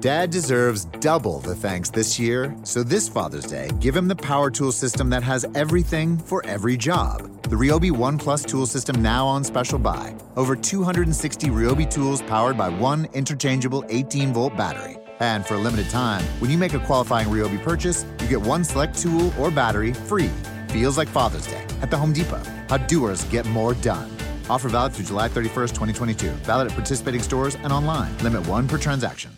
Dad deserves double the thanks this year, so this Father's Day, give him the power tool system that has everything for every job. The Ryobi One Plus tool system now on special buy. Over 260 Ryobi tools powered by one interchangeable 18 volt battery. And for a limited time, when you make a qualifying Ryobi purchase, you get one select tool or battery free. Feels like Father's Day at the Home Depot. How doers get more done. Offer valid through July 31st, 2022. Valid at participating stores and online. Limit one per transaction.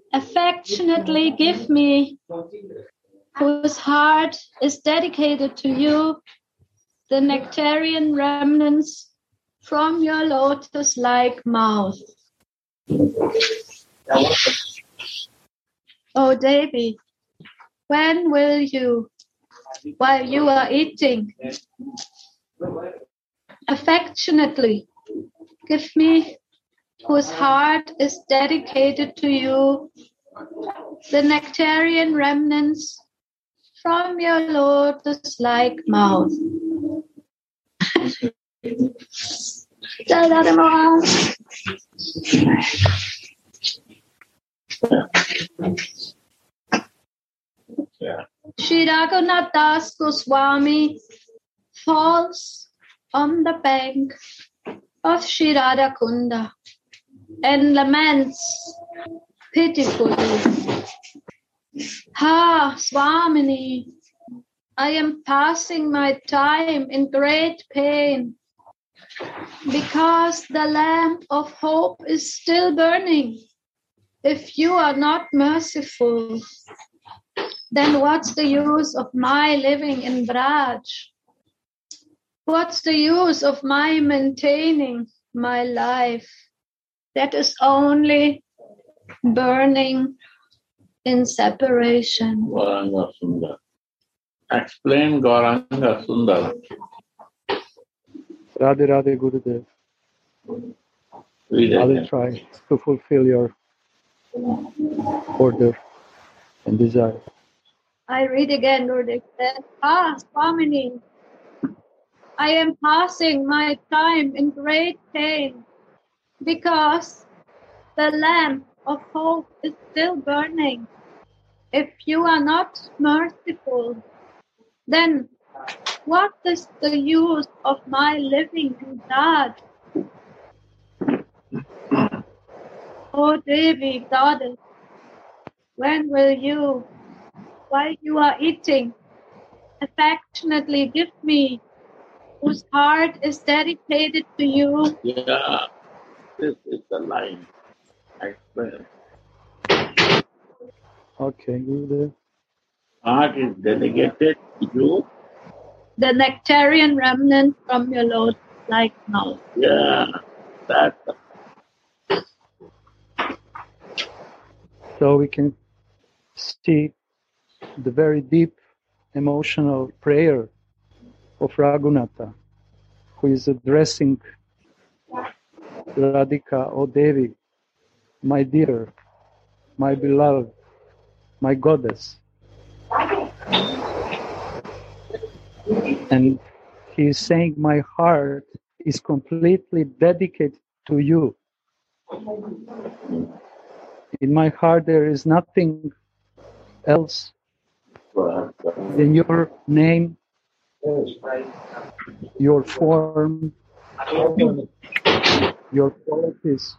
affectionately give me, whose heart is dedicated to you, the nectarian remnants from your lotus like mouth? Oh, Devi, when will you, while you are eating, affectionately give me whose heart is dedicated to you, the nectarian remnants from your lotus like mouth. Shri Raghunath Das Goswami falls on the bank of Shri Radha Kunda and laments pitifully. Ha, Swamini, I am passing my time in great pain because the lamp of hope is still burning. If you are not merciful, then what's the use of my living in Braj? What's the use of my maintaining my life that is only burning in separation? Gauranga Sundar. Explain Gauranga Sundar. Radhe Radhe Gurudev. Read I will try to fulfill your order and desire. I read again, Gurudev says, Ah, Swamini, I am passing my time in great pain because the lamp of hope is still burning. If you are not merciful, then what is the use of my living in God? Oh, Devi, goddess, when will you, while you are eating, affectionately give me, whose heart is dedicated to you, Yeah, this is the line. Explain. Okay, Gurudev. Heart is delegated to you. the nectarian remnant from your lotus like now. Yeah, that's the So we can see the very deep emotional prayer of Raghunatha, who is addressing Radhika, O Devi, my dear, my beloved, my goddess. And he is saying, My heart is completely dedicated to you. In my heart, there is nothing else than your name, your form, your qualities,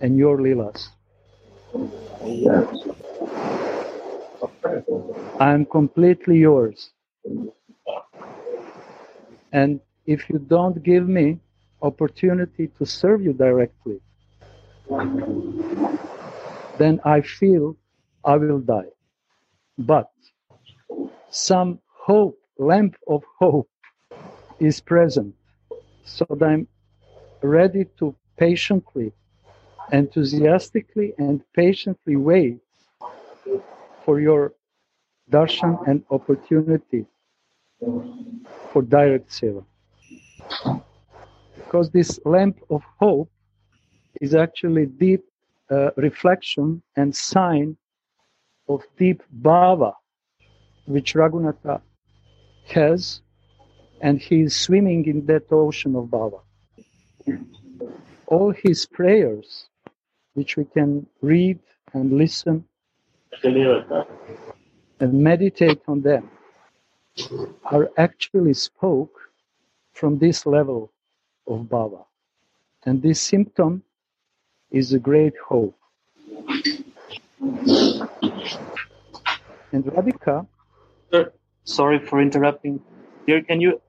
and your lilas. I am completely yours. And if you don't give me opportunity to serve you directly, then I feel I will die. But some hope, lamp of hope is present. So that I'm ready to patiently, enthusiastically, and patiently wait for your darshan and opportunity for direct seva. Because this lamp of hope is actually deep uh, reflection and sign of deep bhava, which Raghunatha has, and he is swimming in that ocean of bhava. All his prayers, which we can read and listen and meditate on them, are actually spoke from this level of bhava. And this symptom is a great hope. And Radhika, Sir, sorry for interrupting. Dear, can you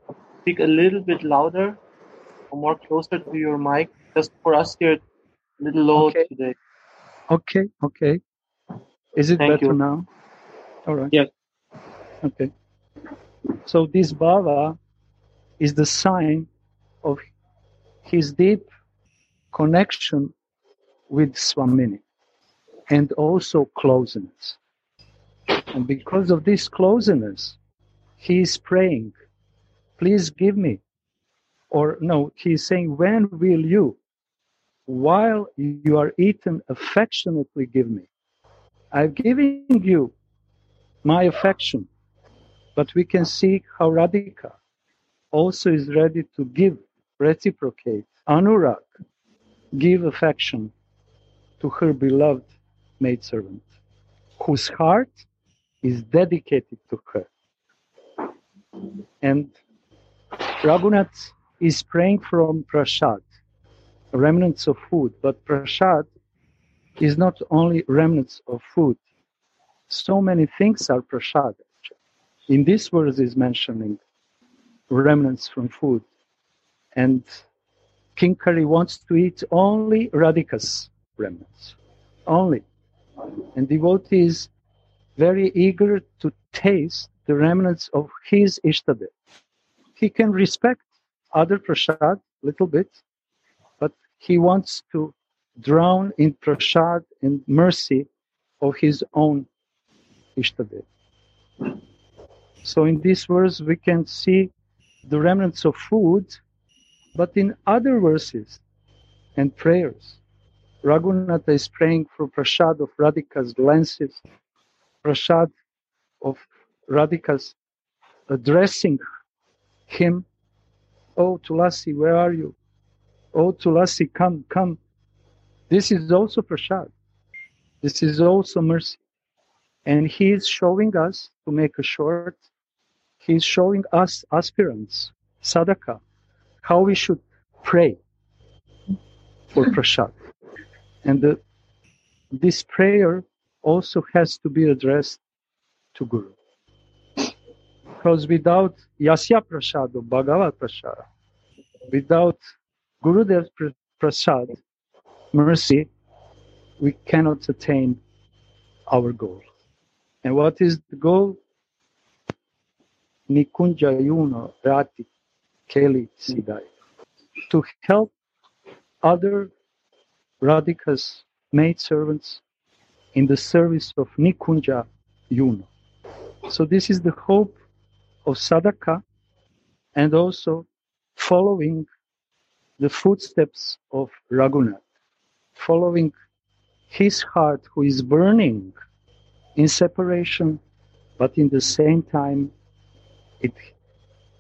speak a little bit louder more closer to your mic? Just for us here, a little low Okay. today. okay, okay. Is it Thank better you. now? All right. Yes. Okay. So this bhava is the sign of his deep connection with Swamini and also closeness. And because of this closeness, he is praying, please give me. Or no, he is saying, when will you, while you are eaten, affectionately give me? I've given you my affection, but we can see how Radhika also is ready to give, reciprocate, anurag, give affection to her beloved maidservant, whose heart is dedicated to her. And Raghunath is praying from prasad, remnants of food, but prasad is not only remnants of food. So many things are prasad. In this verse is mentioning remnants from food. And Kinkari wants to eat only Radhika's remnants. Only. And devotee is very eager to taste the remnants of his Ishtadev. He can respect other prasad little bit, but he wants to drown in prasad and mercy of his own Ishtadev. So in this verse we can see the remnants of food, but in other verses and prayers, Raghunatha is praying for prasad of Radhika's glances, prasad of Radhika's addressing him. Oh, Tulasi, where are you? Oh, Tulasi, come, come. This is also prashad. This is also mercy. And he is showing us, to make a short, he is showing us aspirants, sadhaka, how we should pray for prashad. And the, this prayer also has to be addressed to Guru. Because without Yasya Prasad or Bhagavat Prasad, without Gurudev Pr- Prasad, mercy, we cannot attain our goal. And what is the goal? Nikunja Yuna Rati Keli Sidai. To help other Radhika's maidservants in the service of Nikunja Yuna. So this is the hope of Sadhaka and also following the footsteps of Raghunath, following his heart who is burning in separation, but in the same time, it,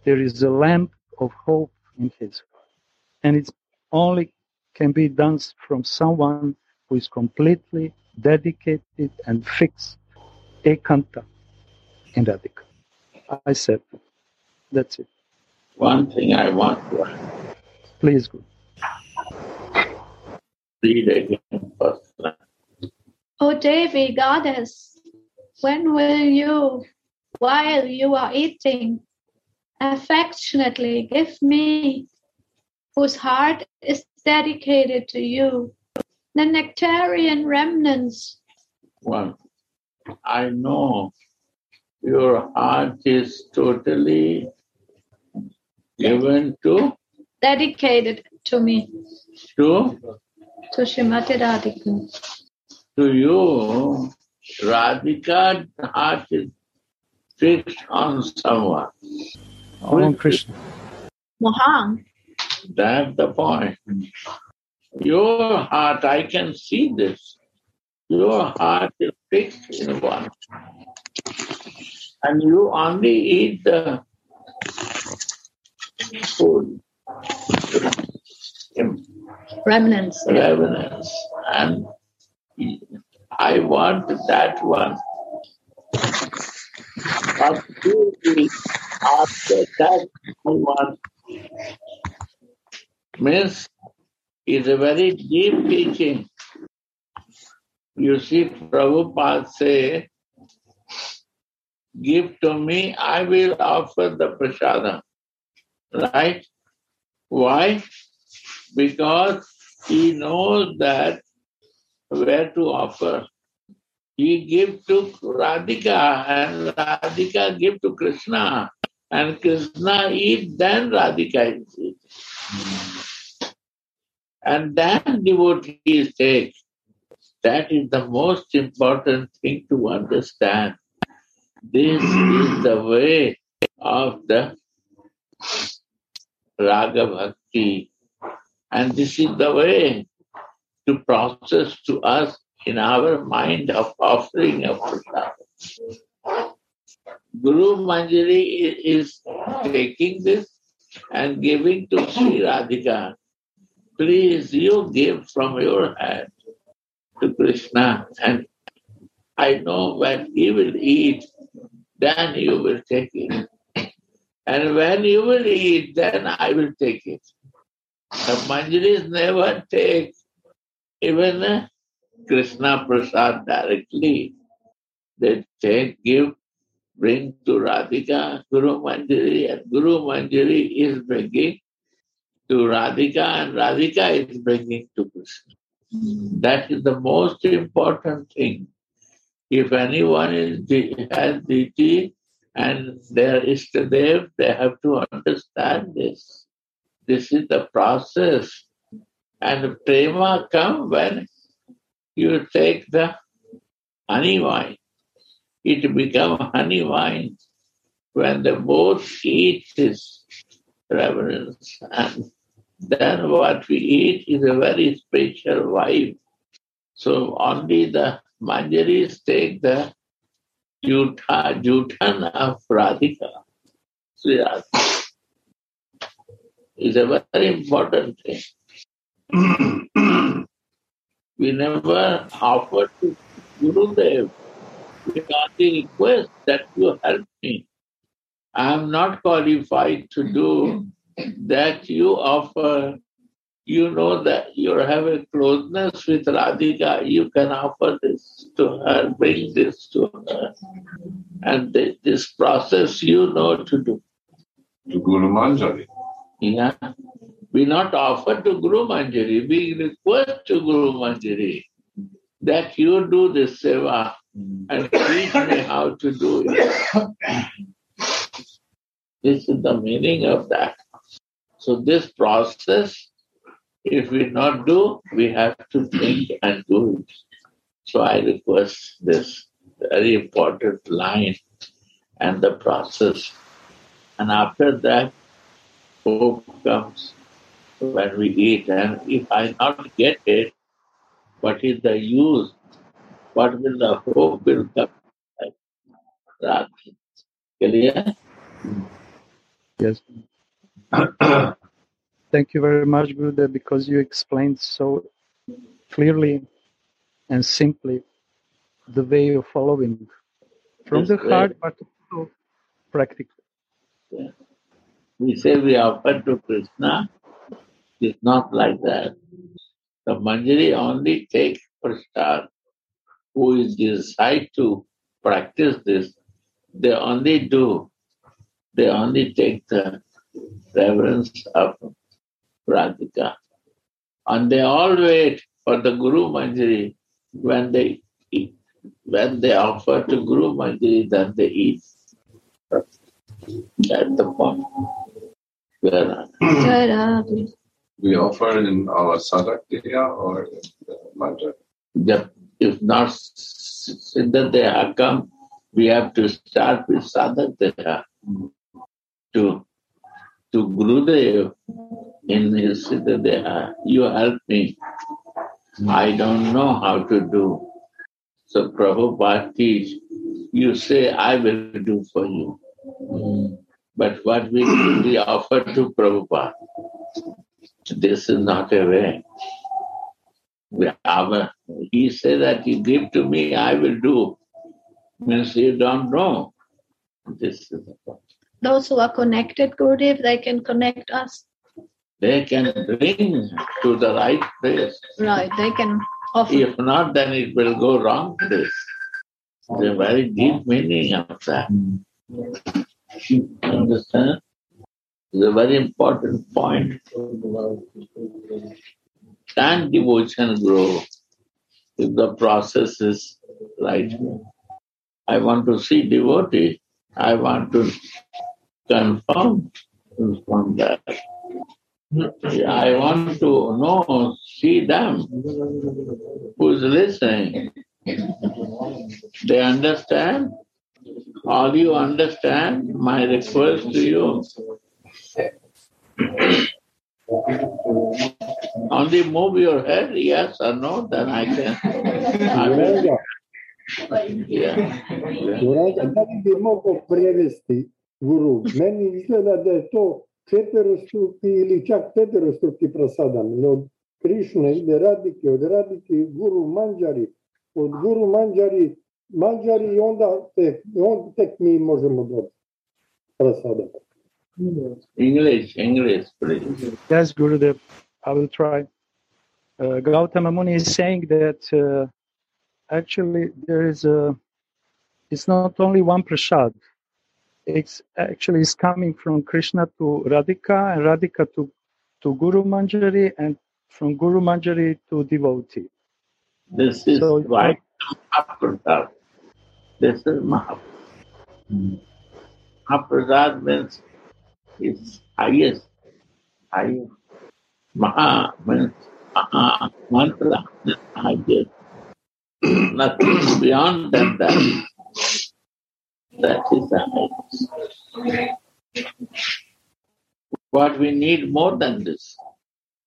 there is a lamp of hope in his heart. And it only can be done from someone who is completely dedicated and fixed, ekanta, in Radhika. I said, that's it. One thing I want to Please go. read again first. Oh Devi, goddess, when will you while you are eating, affectionately give me, whose heart is dedicated to you, the nectarian remnants. Well, I know your heart is totally given to dedicated to me, to to Srimati Radhika. to you. Radhika heart is fixed on someone. On Krishna. Mohang. That's the point. Your heart, I can see this. Your heart is fixed in one. And you only eat the food, hmm. Remnants. yeah. revenants. And I want that one. But after that one means is a very deep teaching. You see, Prabhupada say, give to me, I will offer the prasadam. Right? Why? Because he knows that where to offer. He give to Radhika and Radhika give to Krishna. And Krishna eat, then Radhika eat. And then devotees take. That is the most important thing to understand. This is the way of the Raga Bhakti. And this is the way to process to us in our mind of offering of prasad. Guru Manjari is taking this and giving to Sri Radhika. Please, you give from your hand to Krishna, and I know when he will eat, then you will take it. And when you will eat, then I will take it. The Manjaris never take even uh, Krishna Prasad directly. They take, give, bring to Radhika, Guru Manjari, and Guru Manjari is bringing to Radhika, and Radhika is bringing to Krishna. That is the most important thing. If anyone is has deity and their Ishtadev, they have to understand this. This is the process. And prema come when you take the honey wine. It become honey wine when the both eat is reverence. And then what we eat is a very special vibe. So only the Manjaris take the Jutha, Jutan of Radhika. Is a very important thing. we never offer to Gurudev. We only request that you help me. I am not qualified to do that you offer. You know that you have a closeness with Radhika. You can offer this to her, bring this to her. And thi- this process you know to do. to Guru Manjari. Yeah. We not offer to Guru Manjari, we request to Guru Manjari that you do this seva and teach me how to do it. This is the meaning of that. So this process, if we not do, we have to think and do it. So I request this very important line and the process. And after that, hope comes when we eat. And if I not get it, what is the use? What will the hope will come? Clear? Yes. Thank you very much, Gurudev, because you explained so clearly and simply the way of following from Yes, the heart, but also practically. We say we offer to Krishna. It's not like that. The Manjari only takes prasad who is decide to practice this they only do, they only take the reverence of Radhika. And they all wait for the Guru Manjari when they eat. When they offer to Guru Manjari, then they eat. That's the point. Where hmm. We offer in our Sadakya or in the Manjari. the, if not Siddhadeha come, we have to start with Sadhadeha hmm. to to Gurudev in his Siddhadeha. Uh, you help me. I don't know how to do. So Prabhupada teach, you say, I will do for you. But what we, we offer to Prabhupada, this is not a way. We our, he said that you give to me, I will do. Means you don't know. This is the. Those who are connected, Gurudev, they can connect us. They can bring to the right place. Right, they can offer. If not, then it will go wrong place. The very deep meaning of that. Understand? It's a very important point. Can devotion grow if the process is right? I want to see devotee. I want to confirm from that. I want to know, see them who's listening. They understand? All you understand my request to you? Only move your head, yes or no, then I can. I yeah. yeah. Guru? Meni izgleda da je to četverostruki ili čak peterostruki prasadam. Jer Od Krišne ide radike, od radike guru manđari, od guru manđari, manđari i onda tek, on tek mi možemo dobiti prasadam. English, English, please. Yes, Gurudev, I will try. Uh, Gautama Muni is saying that uh, actually there is a, it's not only one prasad. It's actually is coming from Krishna to Radhika and Radhika to, to Guru Manjari and from Guru Manjari to devotee. This is So, why Mahaprasad. This is Mahaprasad. Mahaprasad means it's highest. Highest. Maha means Maha mantra, highest. Nothing beyond that. That is the highest. What we need more than this.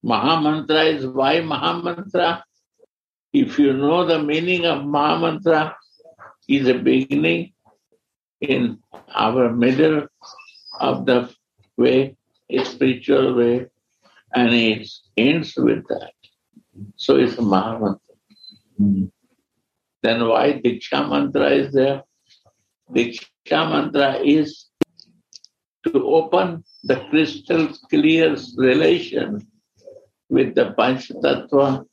Maha mantra is why Maha mantra? If you know the meaning of Maha mantra, is a beginning in our middle of the way, a spiritual way, and it ends with that. So it's a Maha mantra. Hmm. Then why Diksha mantra is there? Diksha mantra is to open the crystal clear relation with the Panch Tattva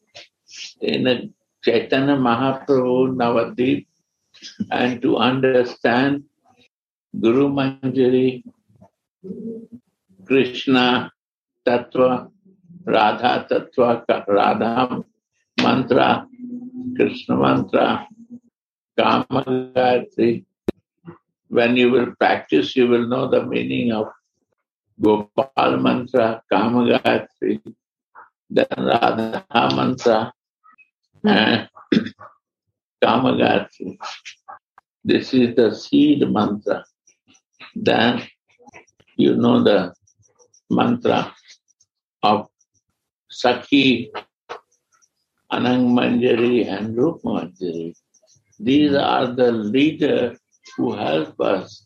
in a Chaitanya Mahaprabhu Navadip and to understand Guru Manjari, Krishna Tattva, Radha Tattva, Radha Mantra, Krishna Mantra, Kama Gayatri. When you will practice, you will know the meaning of Gopal Mantra, Kama Gayatri, then Radha Mantra, hmm. and Kama Gayatri. This is the seed mantra. Then you know the mantra of Sakhi, Anang Manjari, and Rup Manjari. These are the leaders who help us.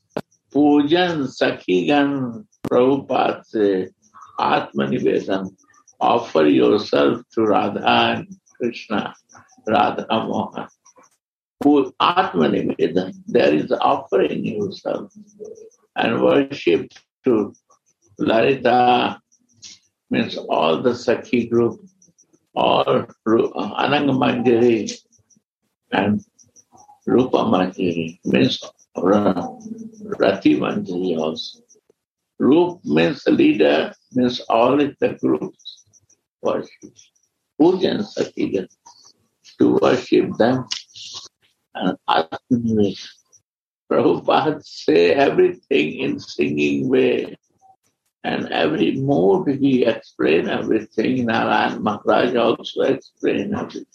Pujan Sakhigan Prabhupada says, Atmanivedam, offer yourself to Radha and Krishna, Radha Mohan. Who Atmanivedam, there is offering yourself and worship to Lalita, means all the Sakhi group, all Manjari and Rupa Manjari, means Ra- Rati Manjari also. Roop means leader, means all the groups worship. Pujan Sakhigan, to worship them. And Atmanivesh. Prabhupada say everything in singing way. And every mood he explain everything. Narayan Maharaj also explain everything.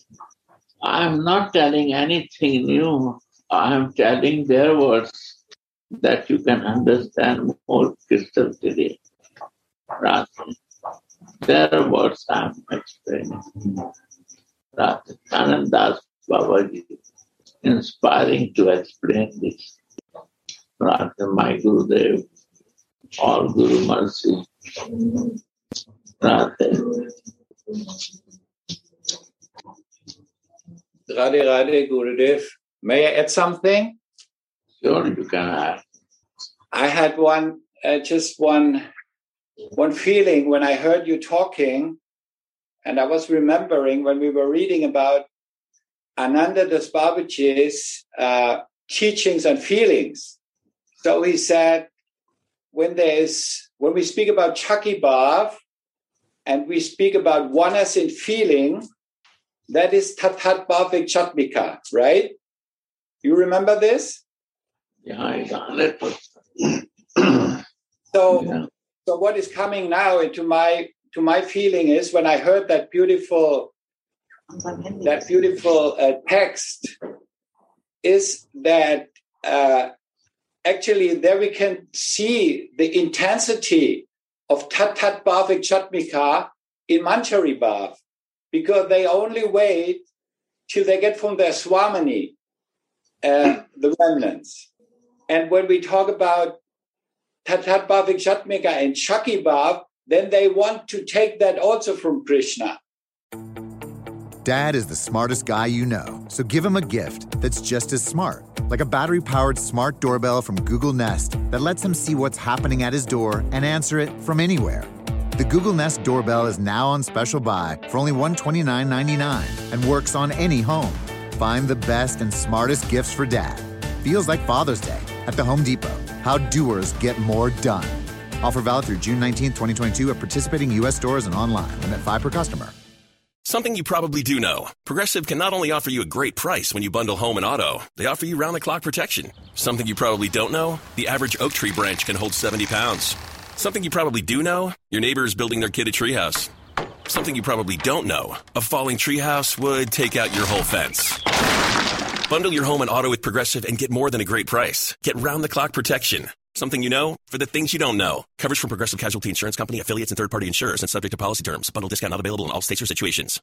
I am not telling anything new. I am telling their words that you can understand more crystal clearly. Rather, their words I am explaining. Rather, Ananda Das Babaji inspiring to explain this. Rather, my Gurudev, all Guru Mercy. Rather, Radhe Radhe Gurudev. May I add something? sure you can add. I had one, uh, just one, one feeling when I heard you talking, and I was remembering when we were reading about Ananda Das Babaji's uh, teachings and feelings. So he said, when there is, when we speak about Sakhi Bhav, and we speak about oneness in feeling, that is Tatat Bhavik Chatmika, right? You remember this? Yeah, it's hundred percent. So, Yeah. so what is coming now into my to my feeling is when I heard that beautiful that beautiful uh, text is that uh, actually there we can see the intensity of Tat Tat Bhavik Chatmika in Manjari Bhav because they only wait till they get from their Swamini uh, the remnants. And when we talk about Tatat Bhavik Chatmika and Sakhi then they want to take that also from Krishna. Dad is the smartest guy you know, so give him a gift that's just as smart. Like a battery powered smart doorbell from Google Nest that lets him see what's happening at his door and answer it from anywhere. The Google Nest doorbell is now on special buy for only $129.99 and works on any home. Find the best and smartest gifts for dad. Feels like Father's Day at the Home Depot. How doers get more done. Offer valid through June 19, 2022 at participating U.S. stores and online. Limit 5 per customer. Something you probably do know Progressive can not only offer you a great price when you bundle home and auto, they offer you round the clock protection. Something you probably don't know the average oak tree branch can hold 70 pounds. Something you probably do know your neighbor is building their kid a treehouse. Something you probably don't know a falling treehouse would take out your whole fence. Bundle your home and auto with Progressive and get more than a great price. Get round the clock protection. Something you know for the things you don't know. Coverage from Progressive Casualty Insurance Company, affiliates, and third party insurers and subject to policy terms. Bundle discount not available in all states or situations.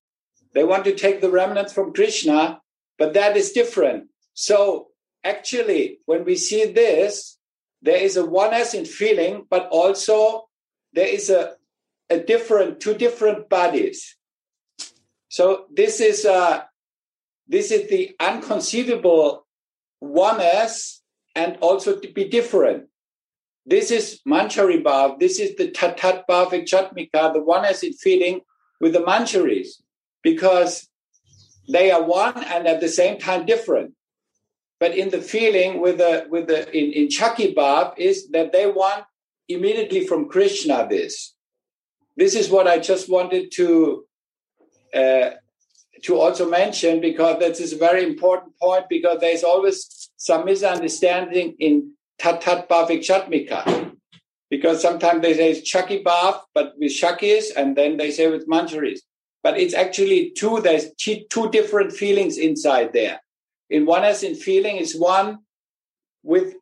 They want to take the remnants from Krishna, but that is different. So actually, when we see this, there is a oneness in feeling, but also there is a, a different, two different bodies. So this is uh, this is the unconceivable oneness and also to be different. This is Manjari Bhav. This is the Tatat Bhavik Chatmika, the oneness in feeling with the Manjaris, because they are one and at the same time different. But in the feeling with the with the in, in Sakhi Bhav is that they want immediately from Krishna this. This is what I just wanted to uh, to also mention because that is a very important point because there is always some misunderstanding in Tatat Bhavik Chatmika. Because sometimes they say it's Chaki Bhav, but with Sakhis, and then they say with Manjaris. But it's actually two, there's two different feelings inside there. In one as in feeling is one with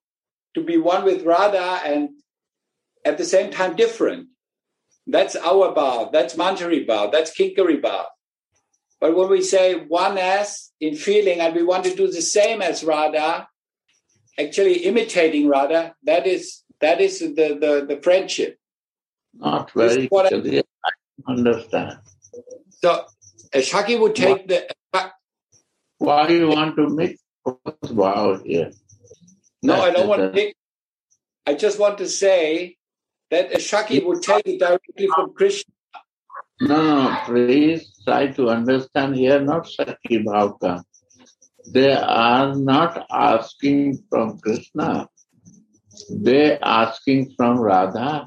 to be one with Radha and at the same time different. That's our Bhav, that's Manjari Bhav, that's Kinkari Bhav. But when we say one as in feeling and we want to do the same as Radha, actually imitating Radha, that is that is the the, the friendship. Not very what I- clear. I don't understand. So a Sakhi would take the Why you want to both wow here? no, I don't want to take I just want to say that a Sakhi would take it directly from Krishna. No, no, please try to understand here, not Saki Bhavka. they are not asking from Krishna. They asking from Radha.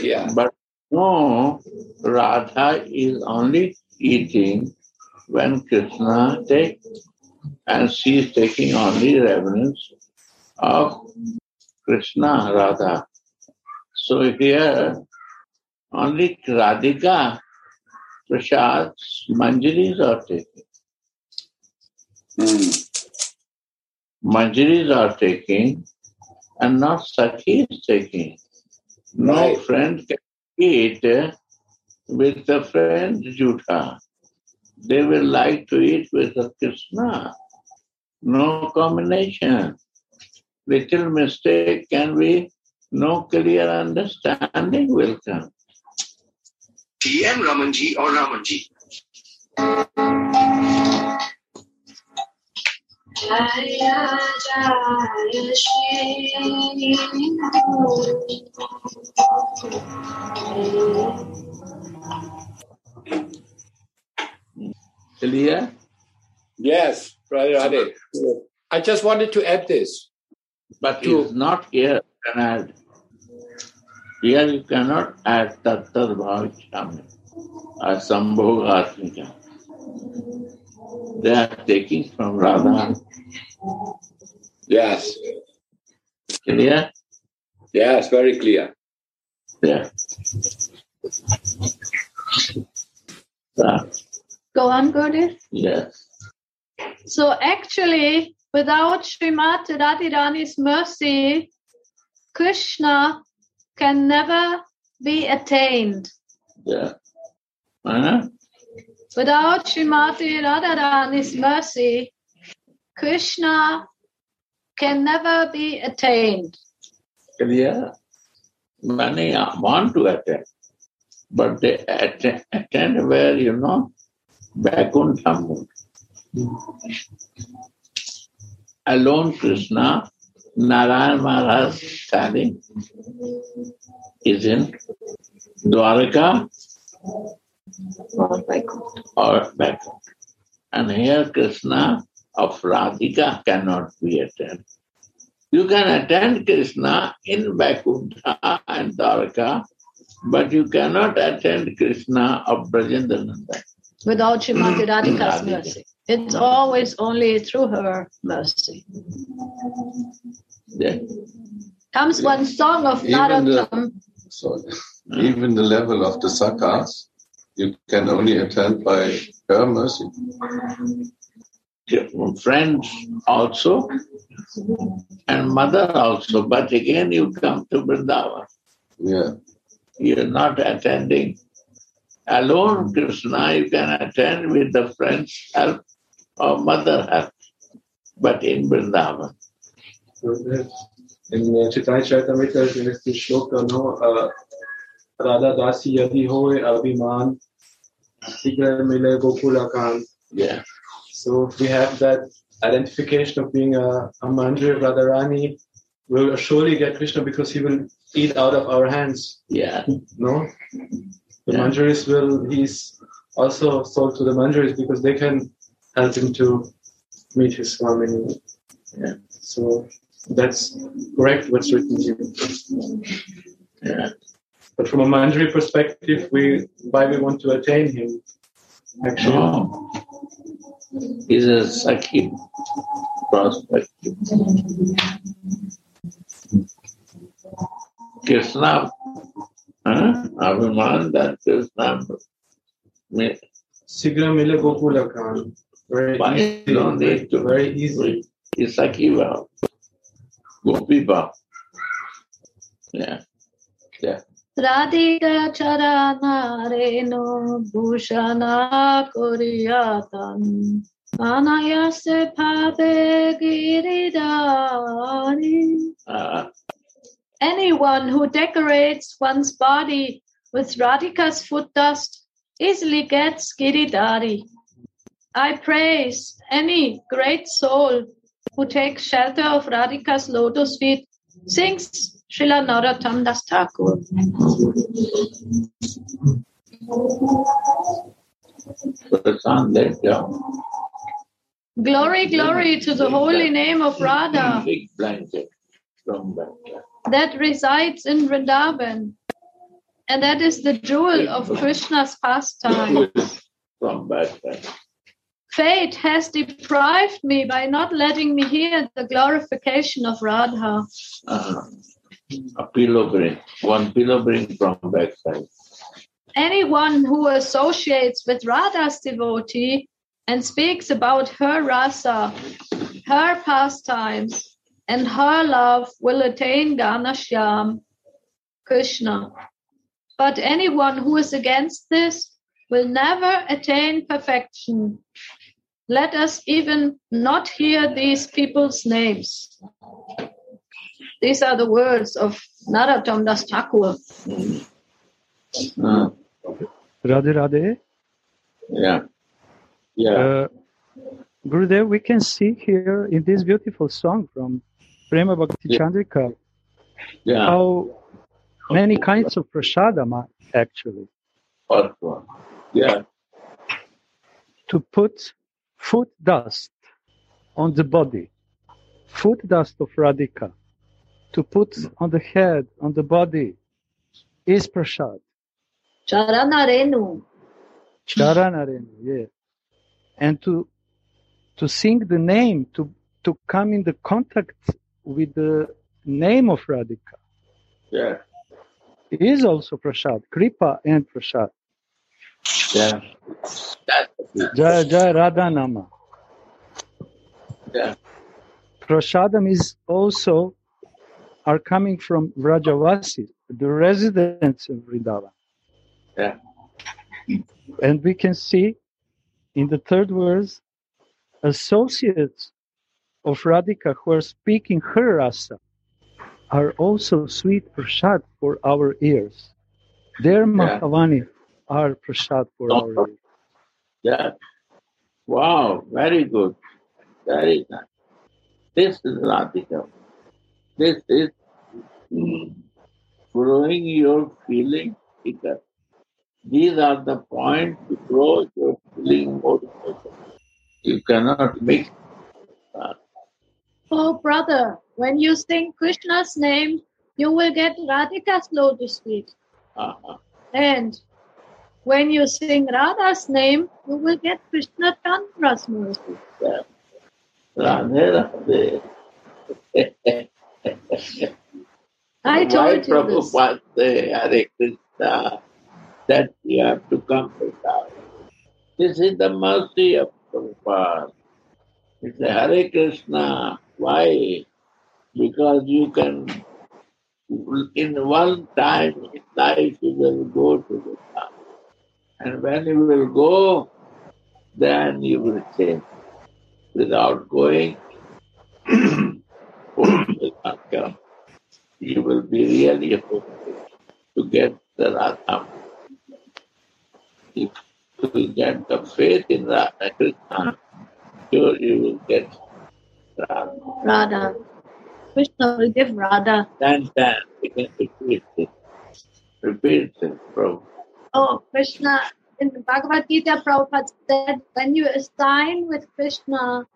Yeah. But no, Radha is only eating when Krishna takes, and she is taking only reverence of Krishna, Radha. So here, only Radhika, Prasad, Manjaris are taking. Hmm. Manjaris are taking, and not Sakhi is taking. No Right. friend can eat with a friend Jutha. They will like to eat with a Krishna. No combination. Little mistake can be no clear understanding will come. TM Ramanji or Ramanji. Jaya Jaya Shri Clear? Yes, Brother Radhe. I just wanted to add this. But To- it's not here can add. Here you cannot add tattar bhavichami or sambhogatmika. They are taking from Radha. Yes. Clear? Yes, very clear. Yeah. Ah, Go on, Gurdis. yes. So actually, without Srimati Radharani's mercy, Krishna can never be attained. Yeah. Huh? Without Srimati Radharani's mercy, Krishna can never be attained. Clear? Many want to attend, but they attend, attend where, you know, Vaikuntha. Alone Krishna, Narayan Maharaj standing, is in Dwaraka or Vaikuntha. And here Krishna of Radhika cannot be attended. You can attend Krishna in Vaikuntha and Dwaraka, but you cannot attend Krishna of Brajendrananda. Without Srimati mm-hmm. Radhika's mercy. It's always only through her mercy. Yeah. Comes one song of Even Narottam. So hmm? even the level of the sakas, you can only attend by her mercy. Friends also, and mother also, but again you come to Vrindavan. Yeah. You're not attending alone Krishna, you can attend with the friend's help or mother help, but in Vrindavan. In Chaitanya Charitamrita, there's this shloka, no? Uh, Radha Dasi Yadi Hoy Abhiman Sigar Mile Gokulakan. Yeah. So we have that identification of being a, a Manjari Radharani, we'll surely get Krishna because he will eat out of our hands. Yeah. No? The Yeah. Manjaris will, he's also sold to the Manjaris because they can help him to meet his family. Yeah. So that's correct what's written here. Yeah. But from a Manjari perspective, we why we want to attain him. Actually, oh. No. Is a Sakhi perspective. Krishna, huh? Abhiman that Krishna me- Sigra Mile Gokula Khan. Very easy. you don't need to Very easy. is Sakhi Bhav. Gopi Bhav. Yeah. Yeah. Radhika charana reno bhushana kuriyatan anayase bhave giridhari. Uh, Anyone who decorates one's body with Radhika's foot dust easily gets giridhari. I praise any great soul who takes shelter of Radhika's lotus feet, sings Srila Narottam Das Thakur. Glory, glory to the holy name of Radha from. That resides in Vrindavan. And that is the jewel of Krishna's pastimes. From. Fate has deprived me by not letting me hear the glorification of Radha. Uh-huh. A pillow bring, one pillow bring from backside. Anyone who associates with Radha's devotee and speaks about her rasa, her pastimes, and her love will attain Ganashyam, Krishna. But anyone who is against this will never attain perfection. Let us even not hear these people's names. These are the words of Narottam Das Thakur. Uh, Radhe Radhe. yeah. Yeah. Uh, Gurudev, we can see here in this beautiful song from Prema Bhakti Chandrika yeah. how many kinds of prasadam are actually. First one. Yeah. To put foot dust on the body, foot dust of Radhika, to put on the head, on the body, is prasad. Charanarenu. Charanarenu, yeah. And to to sing the name, to to come in the contact with the name of Radhika Yeah. is also prasad, kripa and prasad. Yeah. Jaya Jaya Radha Nama. Yeah. Prasadam is also are coming from Vrajavasi, the residents of Vrindavan. Yeah. And we can see in the third verse associates of Radhika who are speaking her rasa are also sweet prasad for our ears. Their Mahavani are prasad for our ears. Yeah. Wow. Very good. Very nice. This is Radhika. This is mm, growing your feeling bigger. These are the points to grow your feeling more. You cannot make Oh, brother, when you sing Krishna's name, you will get Radhika's lotus feet. uh, And when you sing Radha's name, you will get Krishna Chandra's mercy. uh, Radhe Radhe. I Why told you this. Prabhupada say Hare Krishna that you have to come to God. This is the mercy of Prabhupada. Said Hare Krishna. Why? Because you can, in one time in life, you will go to the God. And when you will go, then you will change. Without going. You will be really hopeful to get the Radha. If you get the faith in Radha Krishna, sure you will get Radha. Krishna will give Radha. Then, then, you can repeat it. Repeat bro. Oh, Krishna, in the Bhagavad Gita, Prabhupada said, when you assign with Krishna,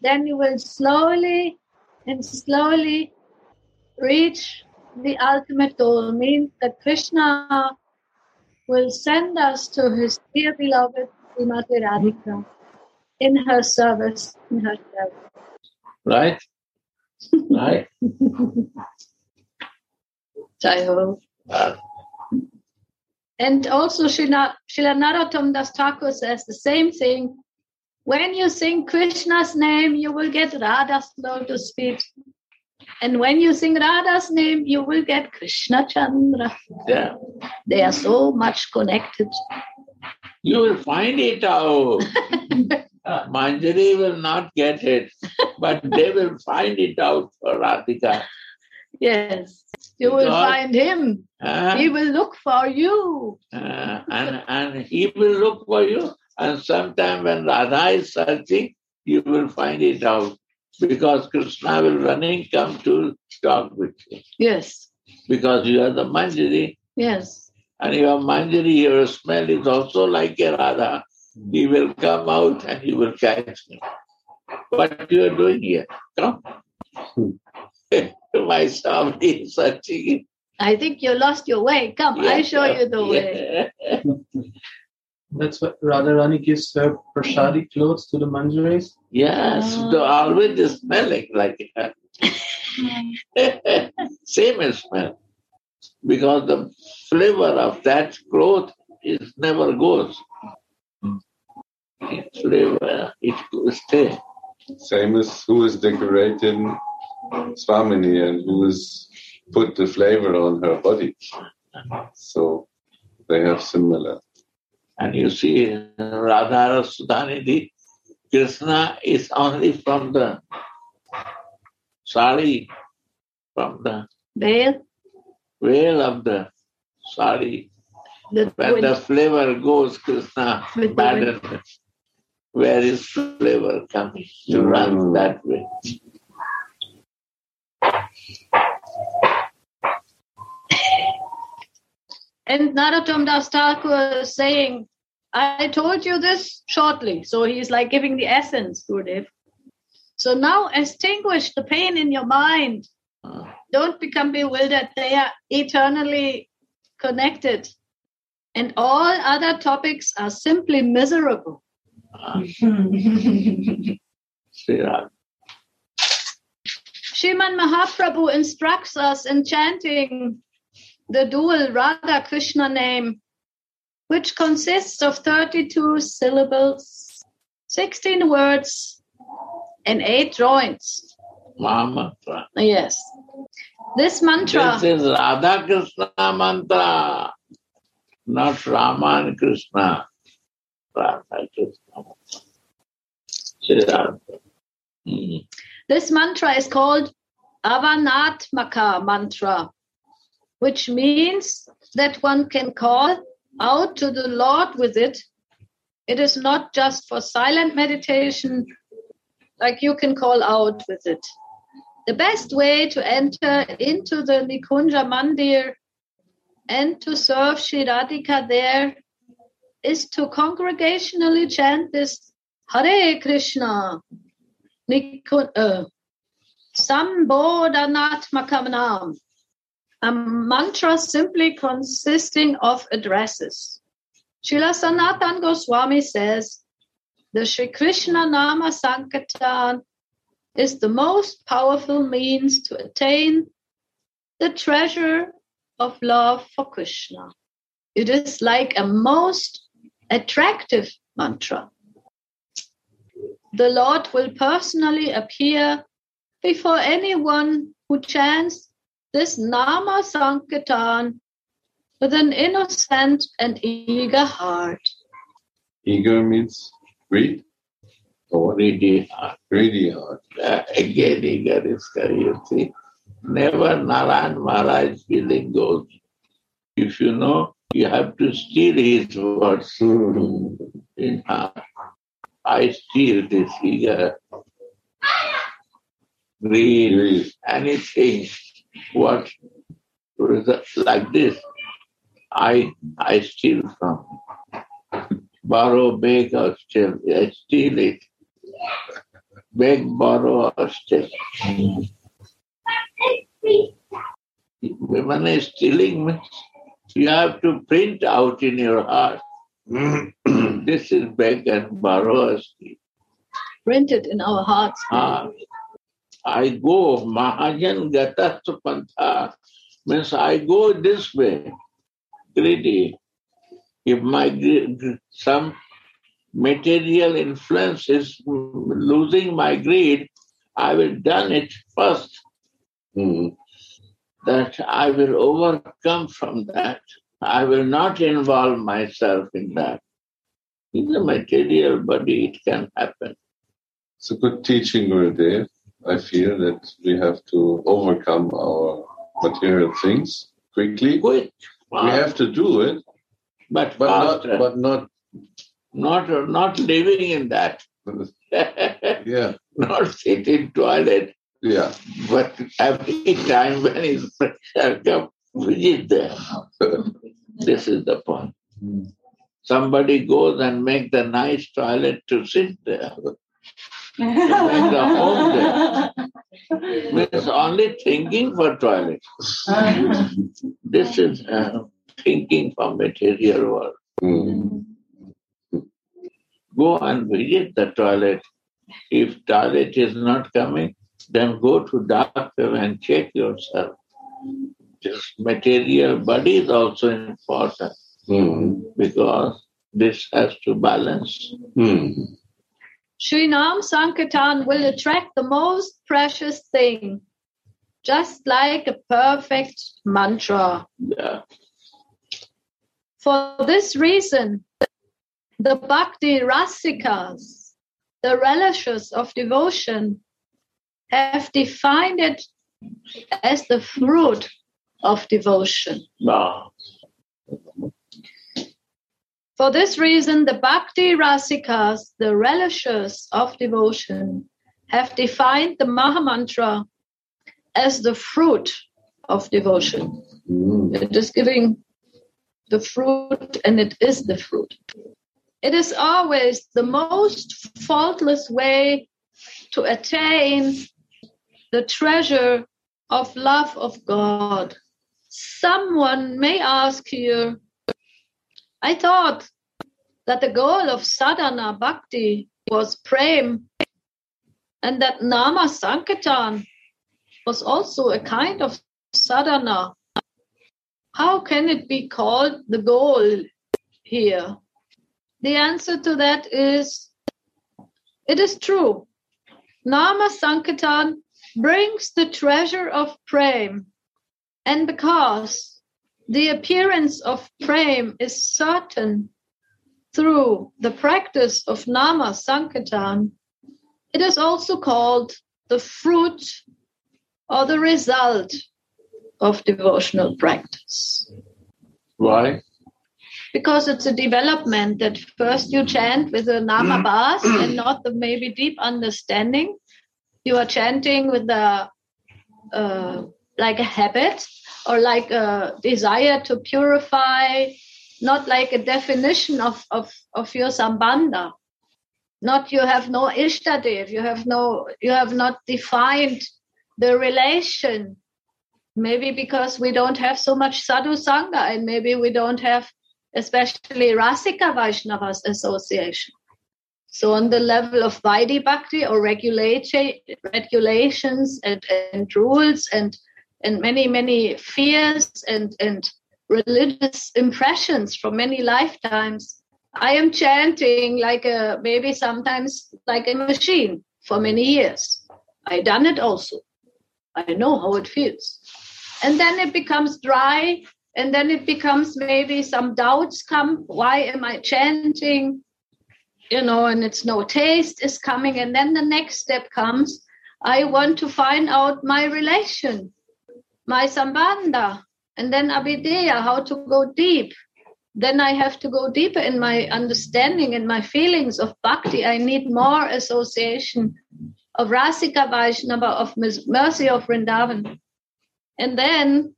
then you will slowly and slowly reach the ultimate goal. Means that Krishna will send us to his dear beloved Srimati Radhika in her service, in her service. Right? right? Uh, And also Srila Narottam Das Thakur says the same thing. When you sing Krishna's name, you will get Radha's lotus feet. And when you sing Radha's name, you will get Krishna Chandra. yeah. They are so much connected. You will find it out. Manjari will not get it, but they will find it out for Radhika. Yes. You will Because- find him. Huh? He will look for you. Uh, and, and he will look for you. And sometime when Radha is searching, you will find it out. Because Krishna will running come to talk with you. Yes. Because you are the Manjari. Yes. And your Manjari, your smell is also like a Radha. He will come out and he will catch him. what you are doing here? Come. My Swami is searching. I think you lost your way. Come, I show you the way. That's what Radharani gives her prashadi clothes to the manjaris. Yes, oh. they're always smelling like that. Same as smell. Because the flavor of that cloth is never goes. Its flavor, it will stay. Same as who is decorating Swamini and who is put the flavor on her body. So they have similar. And you see, Radha Sudhanidhi, Krishna is only from the sari, from the Veil. veil of the sari. The, When the flavor goes, Krishna With the wind. abandoned. Where is flavor coming to run mm. that way? And Narottam Das Thakur is saying, I told you this shortly. So he's like giving the essence, Gurudev. So now extinguish the pain in your mind. Don't become bewildered. They are eternally connected. And all other topics are simply miserable. Sri Radha. Sriman Mahaprabhu instructs us in chanting the dual Radha Krishna name, which consists of 32 syllables, 16 words, and 8 joints. Mahamantra. Yes. This mantra, This is Radha Krishna mantra, not Rama and Krishna. This mantra is called Avanatmaka mantra, which means that one can call out to the Lord with it. It is not just for silent meditation, like you can call out with it. The best way to enter into the Nikunja Mandir and to serve Sri Radhika there is to congregationally chant this Hare Krishna, Nikun, uh, Sambodhanatmakam Nam, a mantra simply consisting of addresses. Srila Sanatan Goswami says, the Sri Krishna Nama Sankirtan is the most powerful means to attain the treasure of love for Krishna. It is like a most attractive mantra. The Lord will personally appear before anyone who chants this Nama Sankirtan with an innocent and eager heart. Eager means greed or Greedy heart. greedy heart. Uh, again, eager is see. Never Narayan Maharaj feeling goes. If you know, you have to steal his words in heart. I steal this eager Greed. anything what like this. I I steal from. Borrow, beg or steal. I steal it. Beg, borrow or steal. When I stealing means you have to print out in your heart. this is beg and borrow or steal. Printed in our hearts. Ah, I go Mahajan Gatastu Pantha means I go this way, greedy. If my gre- gre- some material influence is losing my greed, I will done it first. Mm. That I will overcome from that. I will not involve myself in that. In the material body, it can happen. It's a good teaching, Gurudev. I feel that we have to overcome our material things quickly. Quick, We have to do it, but, but not, but not, not not living in that. yeah, not sitting toilet, yeah. but every time when his pressure comes, visit there. this is the point. Somebody goes and make the nice toilet to sit there. make a home there. Means only thinking for toilet. This is uh, thinking for material world. Hmm. Go and visit the toilet. If toilet is not coming, then go to doctor and check yourself. This material body is also important Hmm. because this has to balance. Hmm. Sri Nam Sankirtan will attract the most precious thing, just like a perfect mantra. Yeah. For this reason, the Bhakti Rasikas, the relishers of devotion, have defined it as the fruit of devotion. For this reason, the Bhakti Rasikas, the relishers of devotion, have defined the Mahamantra as the fruit of devotion. Hmm. It is giving the fruit and it is the fruit. It is always the most faultless way to attain the treasure of love of God. Someone may ask here, I thought that the goal of sadhana bhakti was prem and that nama sankirtan was also a kind of sadhana. How can it be called the goal here? The answer to that is it is true. Nama Sankirtan brings the treasure of Prem, and because the appearance of Prem is certain through the practice of Nama Sankirtan, it is also called the fruit or the result of devotional practice. Why? Because it's a development that first you chant with a nama mm. bas and not the maybe deep understanding. You are chanting with the uh, like a habit or like a desire to purify, not like a definition of, of, of your sambandha. Not you have no ishtadev, you have no you have not defined the relation maybe because we don't have so much sadhu sangha and maybe we don't have especially rasika vaishnavas association so on the level of vaidhi bhakti or regulation, regulations and, and rules and and many many fears and and religious impressions from many lifetimes i am chanting like a maybe sometimes like a machine for many years. I done it also. I know how it feels. And then it becomes dry and then it becomes maybe some doubts come. Why am i chanting you know and it's no taste is coming. And then the next step comes i want to find out my relation my sambandha and then abhidheya how to go deep. Then i have to go deeper in my understanding and my feelings of bhakti. I need more association of rasika vaishnava of mercy of vrindavan. And then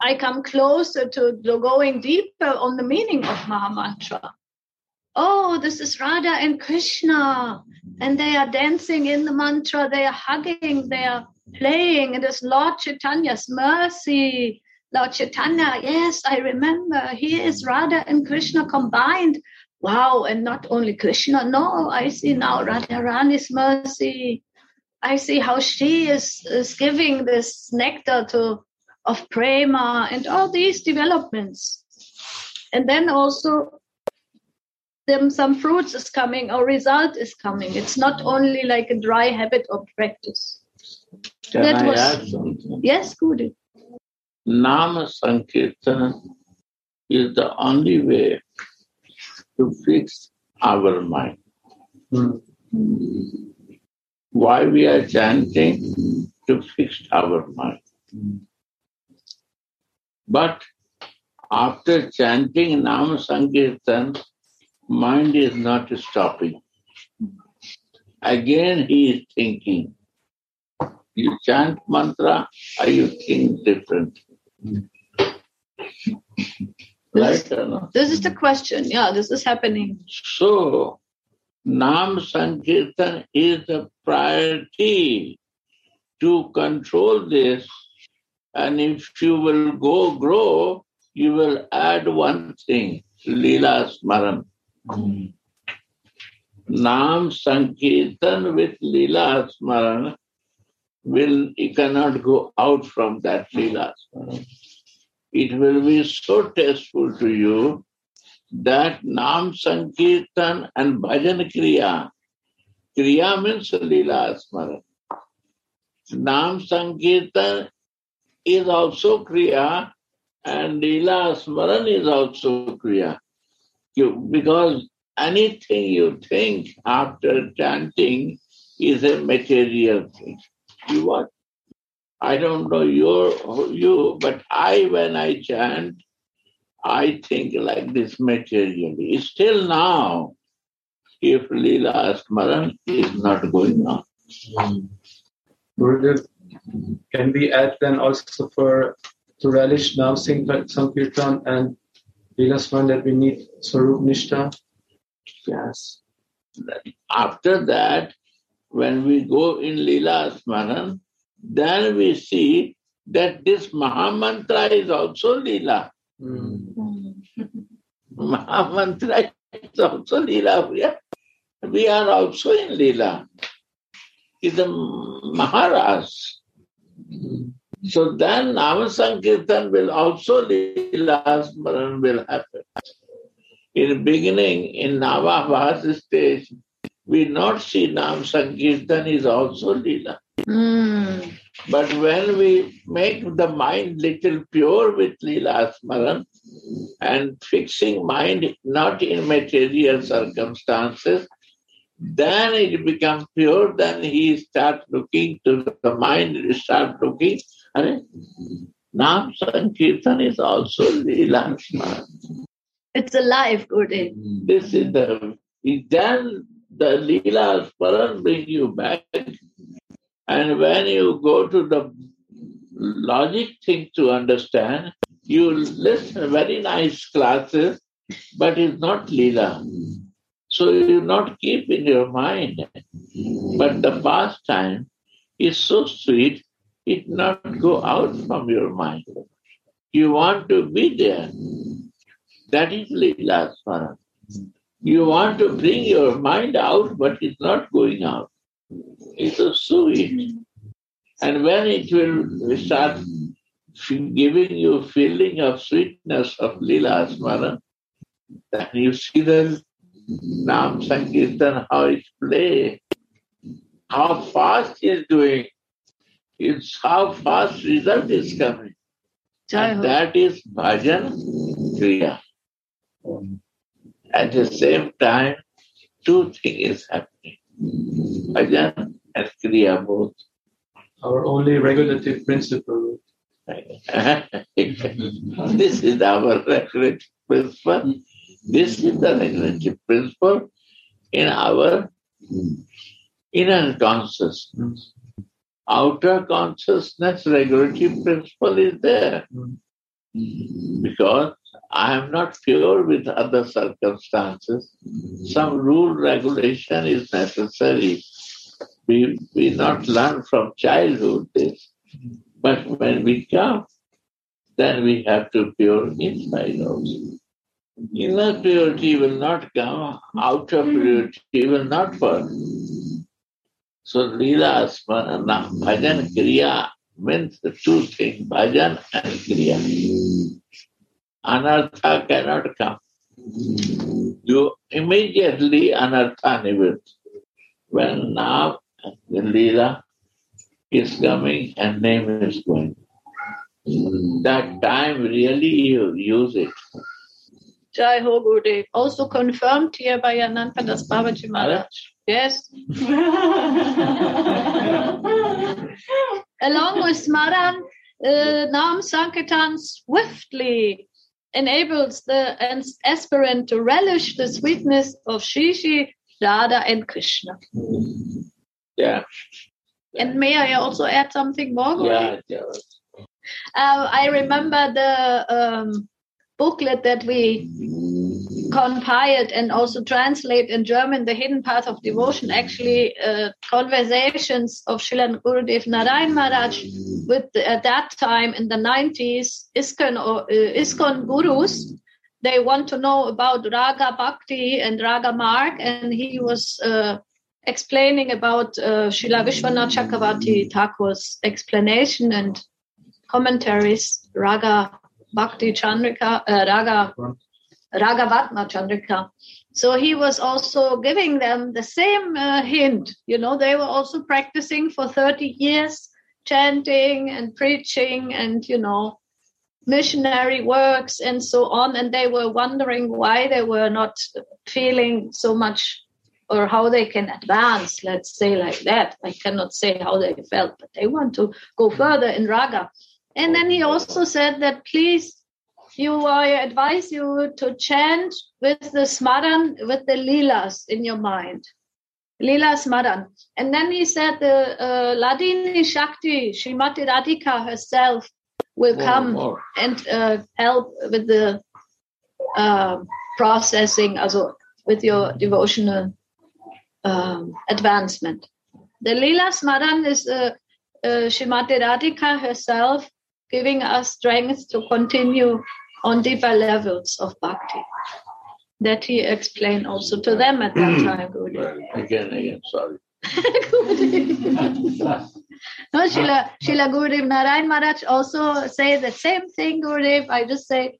I come closer to going deeper on the meaning of Mahamantra. Oh, this is Radha and Krishna, and they are dancing in the mantra, they are hugging, they are playing. It is Lord Chaitanya's mercy. Lord Chaitanya, yes, I remember. He is Radha and Krishna combined. Wow, and not only Krishna, no, I see now Radharani's mercy. I see how she is, is giving this nectar to of prema and all these developments. And then also them some fruits is coming or result is coming. It's not only like a dry habit or practice. Can That I was- add something? Yes, good. Nama Sankirtan is the only way to fix our mind. Hmm. Why we are chanting? To fix our mind. Hmm. But after chanting Nama Sankirtan, mind is not stopping. Again he is thinking. You chant mantra, or you think different. Right or not? This is the question. Yeah, this is happening. So Nam Sankirtan is a priority to control this. And if you will go grow, you will add one thing, Leela Smaran. Nam Sankirtan with Leela Smaran will, you cannot go out from that Leela. It will be so tasteful to you that Nam Sankirtan and Bhajan Kriya, Kriya means Leela Smaran. Nam Sankirtan is also Kriya and Leela Smaran is also Kriya. You, because anything you think after chanting is a material thing. You what? I don't know your you, but I when I chant, I think like this materially. Still now, if Leela Smaran is not going on. Hmm. Gurudev, can we add then also for to relish now Sankirtan and Leela Smaran that we need Swarup Nishta? Yes. After that, when we go in Leela Smaran, then we see that this Mahamantra is also Leela. Hmm. Mahamantra is also Leela. We are, we are also in Leela. Is a Maharaj. Hmm. So then Nama Sankirtan will also Leela Smaran will happen. In the beginning, in Navabhas stage, we not see Nam Sankirtan is also Leela. Hmm. But when we make the mind little pure with Leela Smaran and fixing mind not in material circumstances, then it becomes pure, then he starts looking to the mind, start looking, and Nam Sankirtan is also Leela Smaran. It's alive, Gurudev. This is the, then the Leela Smaran bring you back and when you go to the logic thing to understand, you listen very nice classes, but it's not Leela. So you not keep in your mind. But the pastime is so sweet, it not go out from your mind. You want to be there. That is Leela Smaran. You want to bring your mind out, but it's not going out. It is a sweet. And when it will start giving you feeling of sweetness of Leela Smaran, then you see the Nam Sankirtan, how it play, how fast is doing. It's how fast result is coming. And that is bhajan kriya. At the same time, two things is happening. Bhajan and kriya both. Our only regulative principle. this is our regulative principle. This is the regulative principle in our inner consciousness. Outer consciousness regulative principle is there. Hmm. Because I am not pure with other circumstances. Some rule regulation is necessary. We we not learn from childhood this. But when we come, then we have to pure inside also. Inner purity will not come, outer hmm. purity will not work. So Leela Asmarana, Bhajan Kriya means the two things, Bhajan and Kriya. Anartha cannot come. You immediately Anartha nivrit. When now the Leela is coming and name is going. That time really you use it. Jai Ho Gurudev. Also confirmed here by Anantadas Babaji Maharaj. Yes. Along with Smaran, uh, Nam Sankirtan swiftly enables the aspirant to relish the sweetness of Shishi, Radha, and Krishna. Yeah. And may I also add something more? Yeah, yeah. Uh, I remember the um, booklet that we compiled and also translate in German the hidden path of devotion. Actually, uh, conversations of Srila Gurudev Narayan Maharaj with at that time in the 90s ISKCON or uh, ISKCON gurus. They want to know about Raga Bhakti and Raga Marg, and he was uh, explaining about uh, Vishwanath Chakravarti Thakur's explanation and commentaries, Raga Bhakti Chandrika, uh, Raga Ragavatma Chandrika. So he was also giving them the same uh, hint. You know, they were also practicing for 30 years, chanting and preaching and, you know, missionary works and so on. And they were wondering why they were not feeling so much or how they can advance, let's say like that. I cannot say how they felt, but they want to go further in Raga. And then he also said that please you I advise you to chant with the smaran, with the lilas in your mind. Lila smaran. And then he said the uh, Ladini Shakti, Shrimati Radhika herself will More, come more. and uh, help with the uh, processing, also with your devotional um, advancement. The Lila Smaran is uh, uh, Srimati Radhika herself giving us strength to continue on deeper levels of bhakti. That he explained also to them at that time. Gurudev. Again, again, sorry. No, Shila, Shila Gurudev Narayan Maharaj also say the same thing, Gurudev. I just say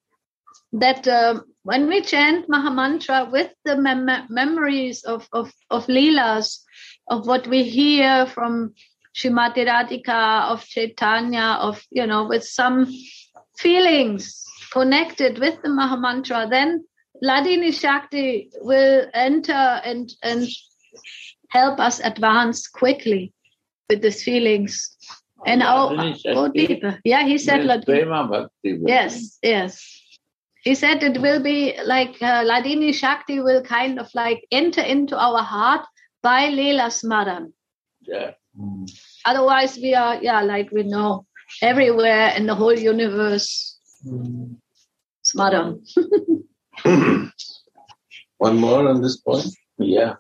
that um, when we chant Mahamantra with the mem- memories of, of, of Leelas, of what we hear from Shrimati Radhika, of Chaitanya, of, you know, with some feelings connected with the Mahamantra, then Ladini Shakti will enter and, and help us advance quickly with these feelings. And our, Ladini go deeper. Yeah, he said Ladini. Yes, yes. He said it will be like uh, Ladini Shakti will kind of like enter into our heart by Leela Smaran. Yeah. Otherwise, we are, yeah, like we know, everywhere in the whole universe. Smaran. One more on this point? Yeah.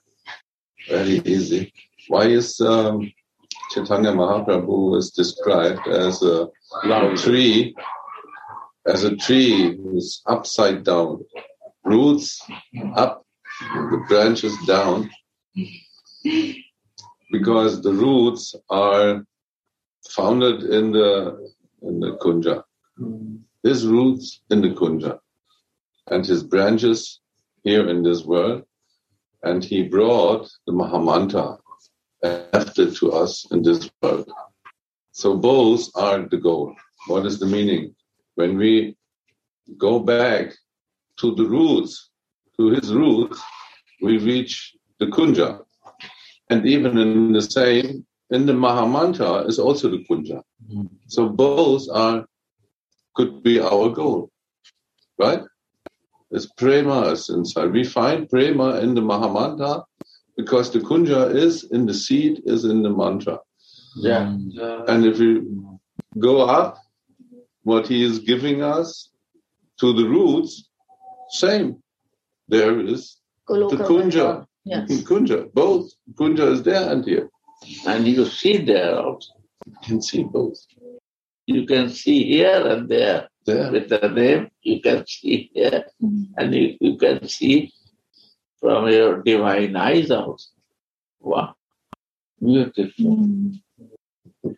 Very easy. Why is um, Chaitanya Mahaprabhu is described as a tree, as a tree who's upside down, roots up, the branches down, because the roots are founded in the in the kunja. His roots in the kunja, and his branches here in this world, and he brought the Mahamantra after to us in this world. So both are the goal. What is the meaning? When we go back to the roots, to his roots, we reach the kunja. And even in the same, in the Mahamanta is also the kunja. Mm-hmm. So both are could be our goal, right? It's prema is inside. We find prema in the Mahamantra because the kunja is in the seed, is in the mantra. Yeah. Mm. And if we go up, what he is giving us to the roots, same. There is Goloka the kunja. Vrindavan. Yes. Kunja, both. Kunja is there and here. And you see there also. You can see both. You can see here and there. There. With the name, you can see here. Mm-hmm. And you, you can see from your divine eyes also. Wow. Beautiful. Mm-hmm.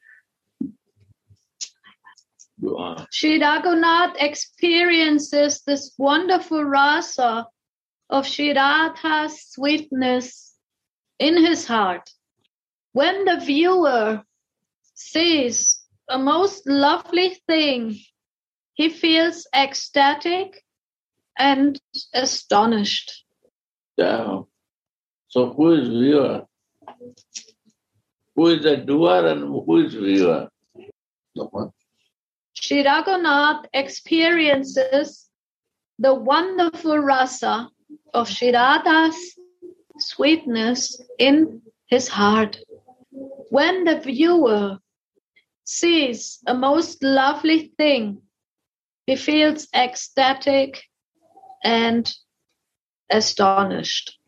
Wow. Sri Raghunath experiences this wonderful rasa of Sri Radha's sweetness in his heart. When the viewer sees a most lovely thing, he feels ecstatic and astonished. Yeah. So who is viewer? Who is the doer and who is viewer? Sri Raghunath experiences the wonderful rasa of Sri Radha's sweetness in his heart. When the viewer sees a most lovely thing, he feels ecstatic and astonished.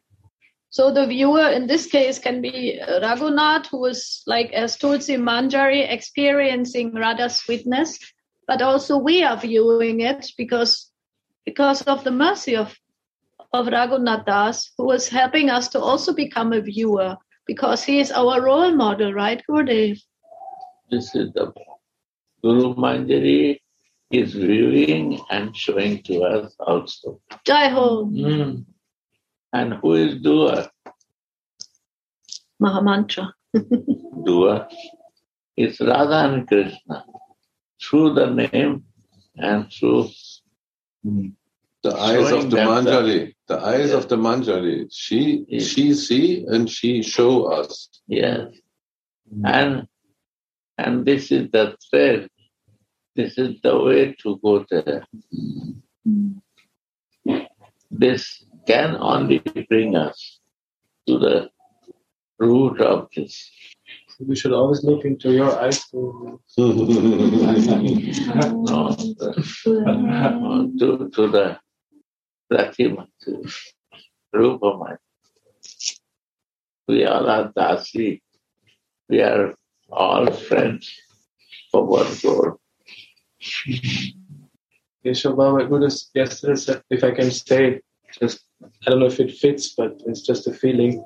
So the viewer in this case can be Raghunath, who is like as Tulsi Manjari experiencing Radha sweetness, but also we are viewing it because because of the mercy of of Raghunath Das, who is helping us to also become a viewer because he is our role model, right, Gurudev? This is the Guru Manjari is viewing and showing to us also. Jai Ho. Mm. And who is doer? Mahamantra. doer is Radha and Krishna through the name and through the eyes of the Manjari. The eyes of the Manjari. She she see and she show us. Yes. And and this is the thread. This is the way to go there. This can only bring us to the root of this. We should always look into your eyes. To... no, the, to, to the Pratima, to Rupamai. We all are Dasi. We are all friends for one goal. Keshav Baba Guru yesterday said, if I can say, just I don't know if it fits, but it's just a feeling.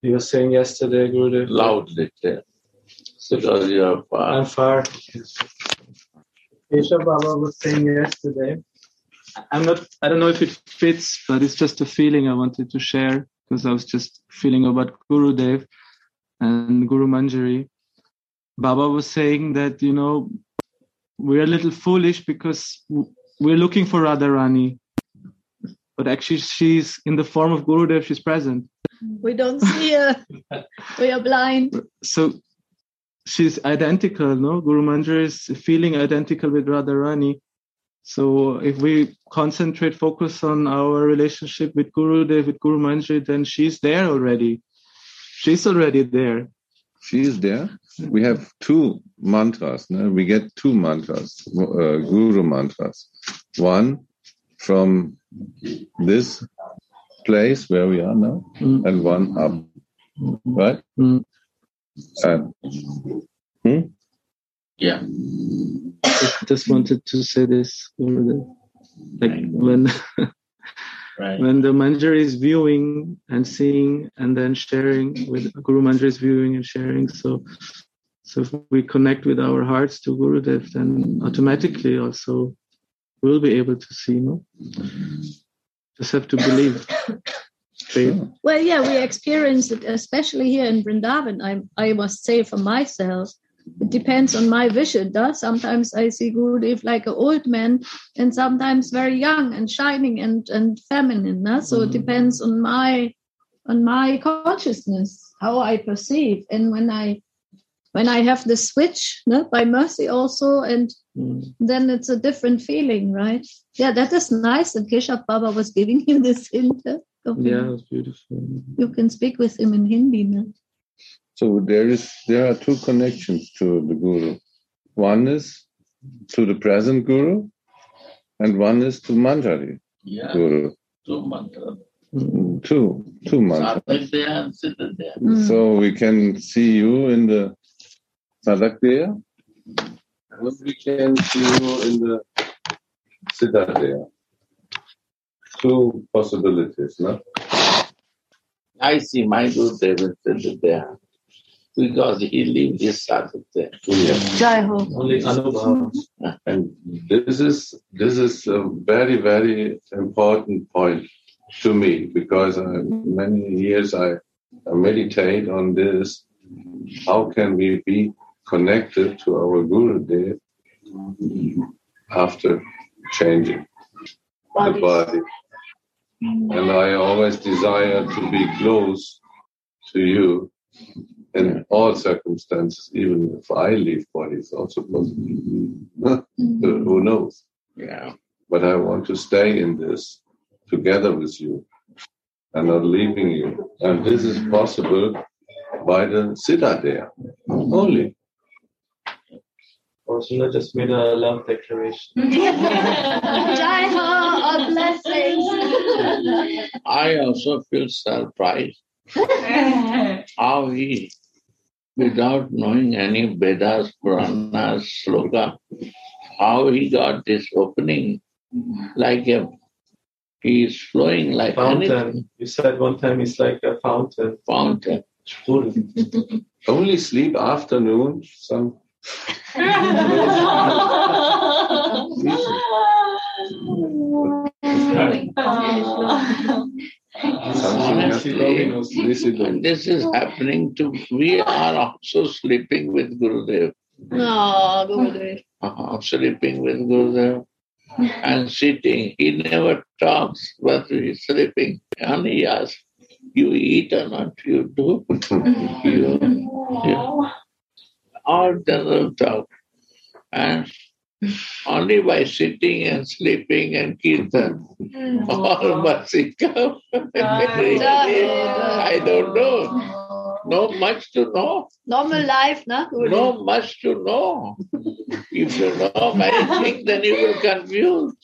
He was saying yesterday, Guru. Loudly, yeah. because you are far. I'm far. Keshav Baba was saying yesterday. I'm not. I don't know if it fits, but it's just a feeling I wanted to share because I was just feeling about Guru Dev and Guru Manjari. Baba was saying that you know we're a little foolish because we're looking for Radharani, but actually she's in the form of Gurudev. She's present. We don't see her. we are blind. So she's identical, no? Guru Manjari is feeling identical with Radharani. So if we concentrate, focus on our relationship with Gurudev, with Guru Manjari, then she's there already. She's already there. She is there. We have two mantras. No? We get two mantras, uh, Guru mantras. One from this place where we are now, Mm. and one up. Right? Mm. And, hmm? Yeah. I just wanted to say this, Gurudev. Like when Right. when the manjari is viewing and seeing and then sharing with Guru Manjari is viewing and sharing. So so if we connect with our hearts to Gurudev, then automatically also we'll be able to see, no? Just have to believe. Faith. Well, yeah, we experience it, especially here in Vrindavan. I, I must say for myself, it depends on my vision. Does sometimes I see Gurudev like an old man, and sometimes very young and shining and and feminine. So it mm. depends on my on my consciousness how I perceive, and when I when I have the switch no, by mercy also, and mm. then it's a different feeling, right? Yeah, that is nice. And Keshav Baba was giving you this hint. huh? Yeah, it's beautiful. You can speak with him in Hindi. No? So there is there are two connections to the guru. One is to the present guru, and one is to Manjari Yeah. guru. Two mantras. Mm, two two mantras. Sadhak there and Siddha there. Hmm. So we can see you in the Sadakdeya, and we can see you in the Siddhadeya. Two possibilities, no? I see my Guru Dev is Siddha there because he lived his sadhak there. Jai Ho. Only Anubhav. And this is this is a very very important point to me because I, many years I, I meditate on this. How can we be connected to our Guru Dev after changing the body? And I always desire to be close to you in all circumstances, even if I leave body, it's also possible. Who knows? Yeah. But I want to stay in this together with you and not leaving you. And this is possible by the Siddha there only. Oh, Fortuna just made a love declaration. Jai Ho, a blessing. I also feel surprised how he, without knowing any Vedas, Puranas, Sloka, how he got this opening like a he's flowing like Fountain. anything. You said one time he's like a fountain. Fountain. Only sleep afternoon. Some Honestly, this is happening to we are also sleeping with Gurudev. No, Gurudev. uh, sleeping with Gurudev and sitting. He never talks, but he's sleeping. And he asks, you eat or not? You do? you, you. All general talk. And only by sitting and sleeping and kirtan, hmm. all must come. I don't know. No much to know. Normal life, na? Gurudev? No much to know. If you know many things, then you will confuse.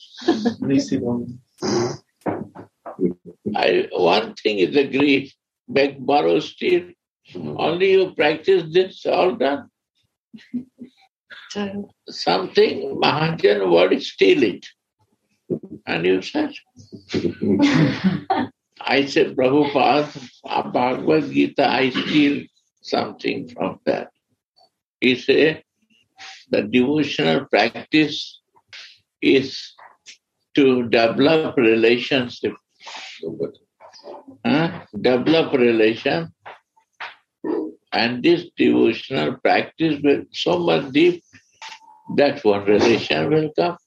I, one thing is agreed. Beg, borrow, steal. Hmm. Only you practice this, all done. Something, Mahajan word, steal it. And you said, I said, Prabhupada, Bhagavad Gita, I steal something from that. He said, the devotional practice is to develop relationship. Huh? Develop relation. And this devotional practice will so much deep that one relation will come.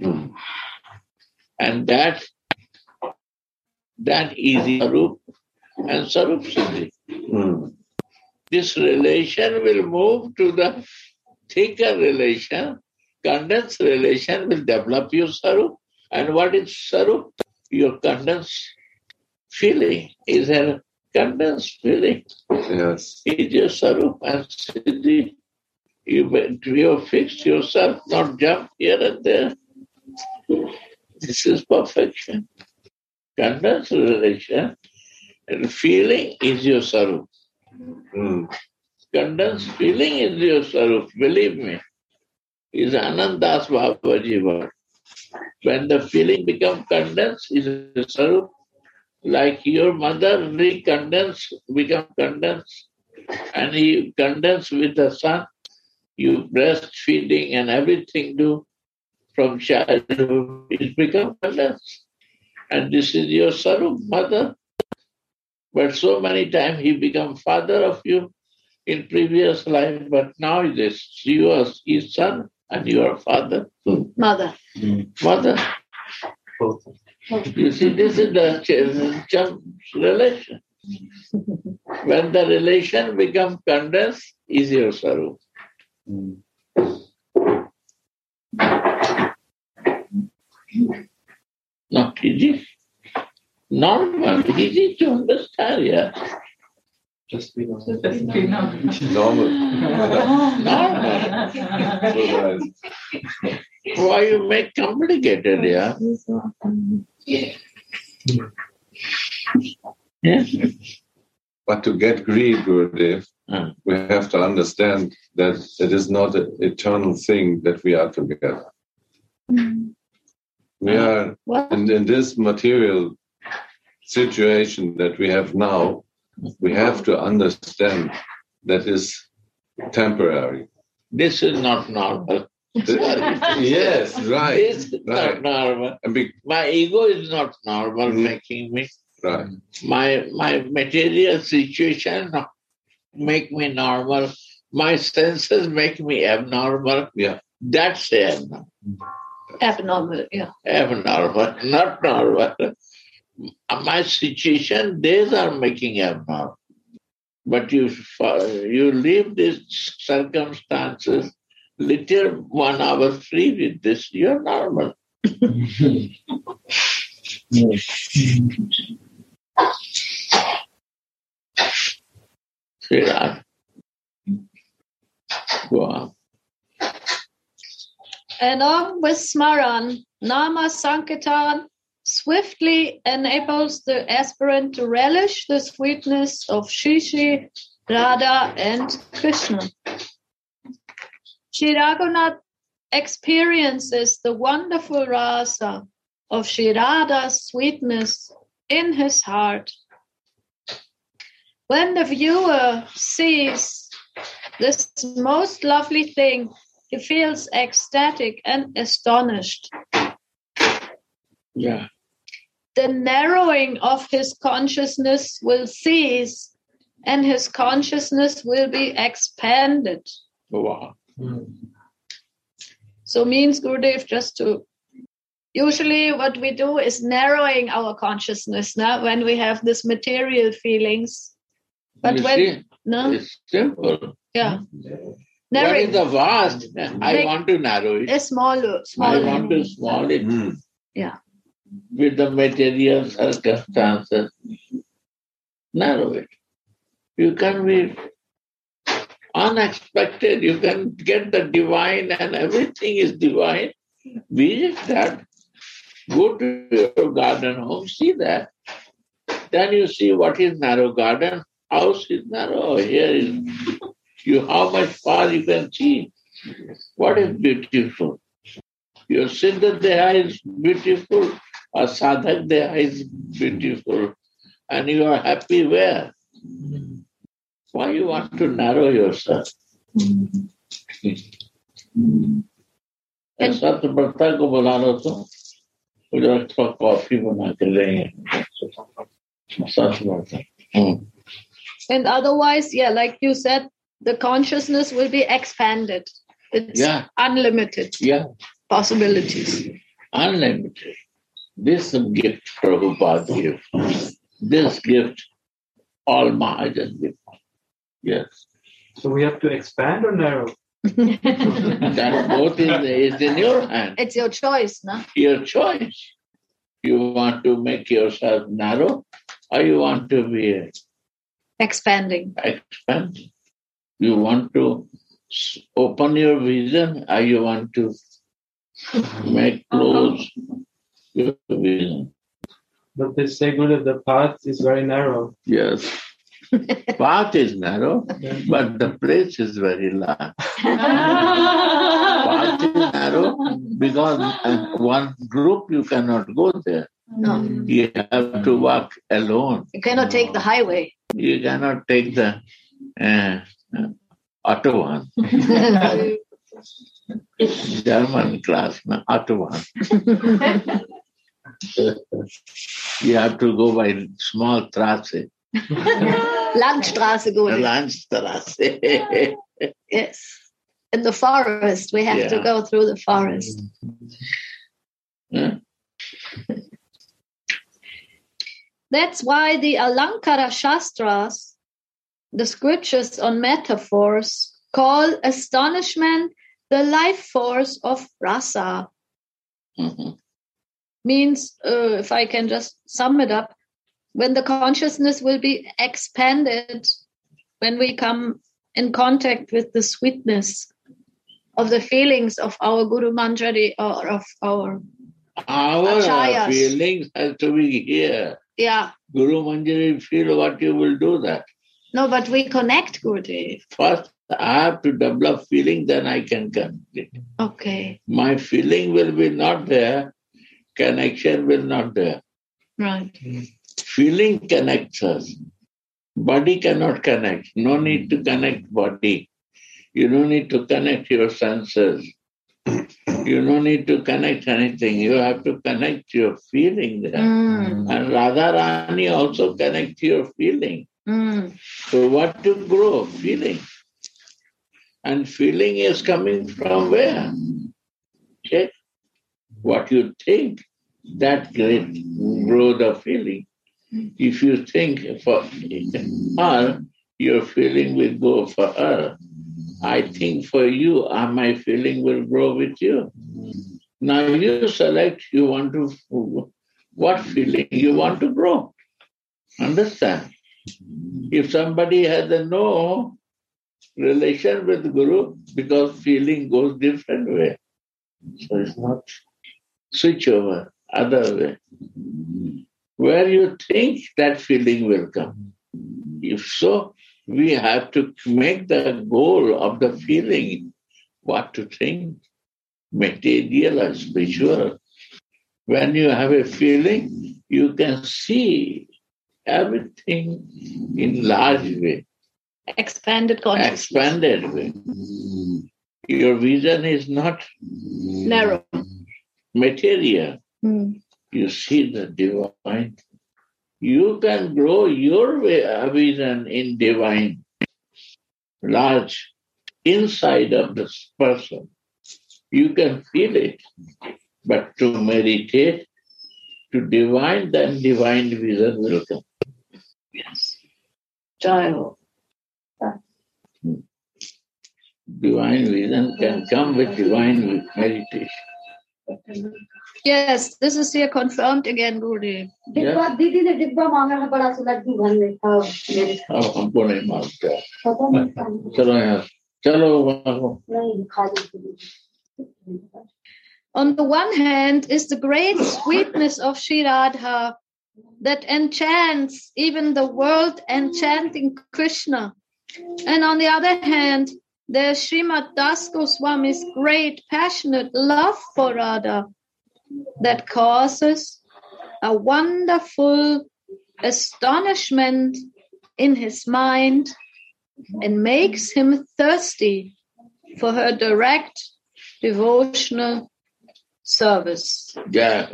Hmm. And that that is Sarup and Sarup Siddhi. Hmm. This relation will move to the thicker relation, condensed relation will develop your Sarup. And what is Sarup? Your condensed feeling is a condensed feeling. Yes. Is your Sarup and Siddhi. You, you fix yourself, not jump here and there. This is perfection. Condensed relation and feeling is your Sarup. Hmm. Condensed feeling is your Sarup, believe me. Is Ananda Das Babaji word. When the feeling becomes condensed, is Sarup. Like your mother recondense, become condensed, and he condense with the son. You breastfeeding and everything do from childhood, it become condensed. And this is your Sarup, mother. But so many times he become father of you in previous life, but now it is you are his son and you are father. Mother. Hmm. Mother. You see, this is the uh, ch- ch- relation. When the relation becomes condensed, is your Sarup. Not easy. Normal, easy to understand, yeah. Just be normal. Normal. Normal. Why you make complicated, yeah? Yeah. But to get greed, Gurudev, mm. we have to understand that it is not an eternal thing that we are together. Mm. We are in, in this material situation that we have now, we have to understand that is temporary. This is not normal. Yes, right. This is right. not normal. Be- My ego is not normal mm-hmm. making me. right. My my material situation make me normal. My senses make me abnormal. Yeah. That's abnormal. Abnormal, yeah. Abnormal, not normal. My situation, these are making abnormal. But you uh, you leave these circumstances little one hour free with this, you're normal. Sriram. Go on. With Smaran, Nama Sankirtan swiftly enables the aspirant to relish the sweetness of Shishi, Radha, and Krishna. Shri Raghunath experiences the wonderful rasa of Shri Radha's sweetness in his heart. When the viewer sees this most lovely thing, he feels ecstatic and astonished. Yeah. The narrowing of his consciousness will cease and his consciousness will be expanded. Wow. Hmm. So means Gurudev just to usually what we do is narrowing our consciousness now when we have this material feelings. But You when see, no It's simple. yeah. What Narrowing is the vast? I Make- want to narrow it. a smaller smaller. I want to small it hmm. yeah. with the material circumstances. Narrow it. You can be unexpected. You can get the divine and everything is divine. Visit that. Go to your garden home, see that. Then you see what is narrow garden. House is narrow. Here is you how much far you can see. What is beautiful. Your Siddha Deha is beautiful, or Sadhak Deha is beautiful, and you are happy where? Why you want to narrow yourself? ऐसा तो बढ़ता को बुला लो तो उधर थोड़ा coffee बना के लेंगे सच बढ़ता हम्म And otherwise, yeah, like you said, the consciousness will be expanded. It's Yeah. unlimited Yeah, possibilities. unlimited. This gift Prabhupada gave. This gift, all Mahajan give. Yes. So we have to expand or narrow? That both is, is in your hand. It's your choice, no? Your choice. You want to make yourself narrow or you want to be Expanding. expanded. You want to open your vision or you want to make uh-huh. close your vision. But they say, Guru, the path is very narrow. Yes. Path is narrow, but the place is very large. Path is narrow because one group you cannot go there. No. You have to walk alone. You cannot take the highway. You cannot take the uh, uh, auto one, German class, no, auto one. you have to go by small trasse, Landstraße going. Landstrasse. Yes. In the forest, we have to go through the forest. Yeah. That's why the Alankara Shastras, the scriptures on metaphors, call astonishment the life force of rasa. Mhm. Means, uh, if I can just sum it up, when the consciousness will be expanded, when we come in contact with the sweetness of the feelings of our Guru Manjari or of our, Our Acharyas. feelings have to be here. yeah, Guru Manjari feel what you will do that. no, but we connect, Gurudev. First, I have to develop feeling, then I can connect. Okay, My feeling will be not there, connection will not there. right. Hmm. Feeling connects us. Body cannot connect. No need to connect body. You don't need to connect your senses. You don't need to connect anything. You have to connect your feeling there. Mm, And Radharani also connect your feeling. mm, So what to grow? Feeling. And feeling is coming from where? Check. What you think, that great grow the feeling. If you think for her, your feeling will go for her. I think for you, uh, my feeling will grow with you. Now you select you want to what feeling you want to grow. Understand? If somebody has a no relation with Guru, because feeling goes different way. So it's not switch over, other way. Where you think that feeling will come. If so, we have to make the goal of the feeling what to think, material or spiritual. When you have a feeling, you can see everything in large way, Expanded consciousness. expanded way. Your vision is not Narrow. material. Mm. You see the divine. You can grow your way, vision in divine, large, inside of this person. You can feel it. But to meditate, to divine, then divine vision will come. Yes. Child. Divine vision can come with divine meditation. Yes, this is here confirmed again, Gurudev. डिब्बा दीदी ने डिब्बा मांगा है बड़ा सा लड्डू घर में था मेरे अब हमको नहीं मालूम पता नहीं चलो यार चलो भागो। नहीं खाली के लिए On the one hand is the great sweetness of Sri Radha that enchants even the world enchanting Krishna. And on the other hand, there's Srimad Das Goswami's great passionate love for Radha that causes a wonderful astonishment in his mind and makes him thirsty for her direct devotional service. Yeah.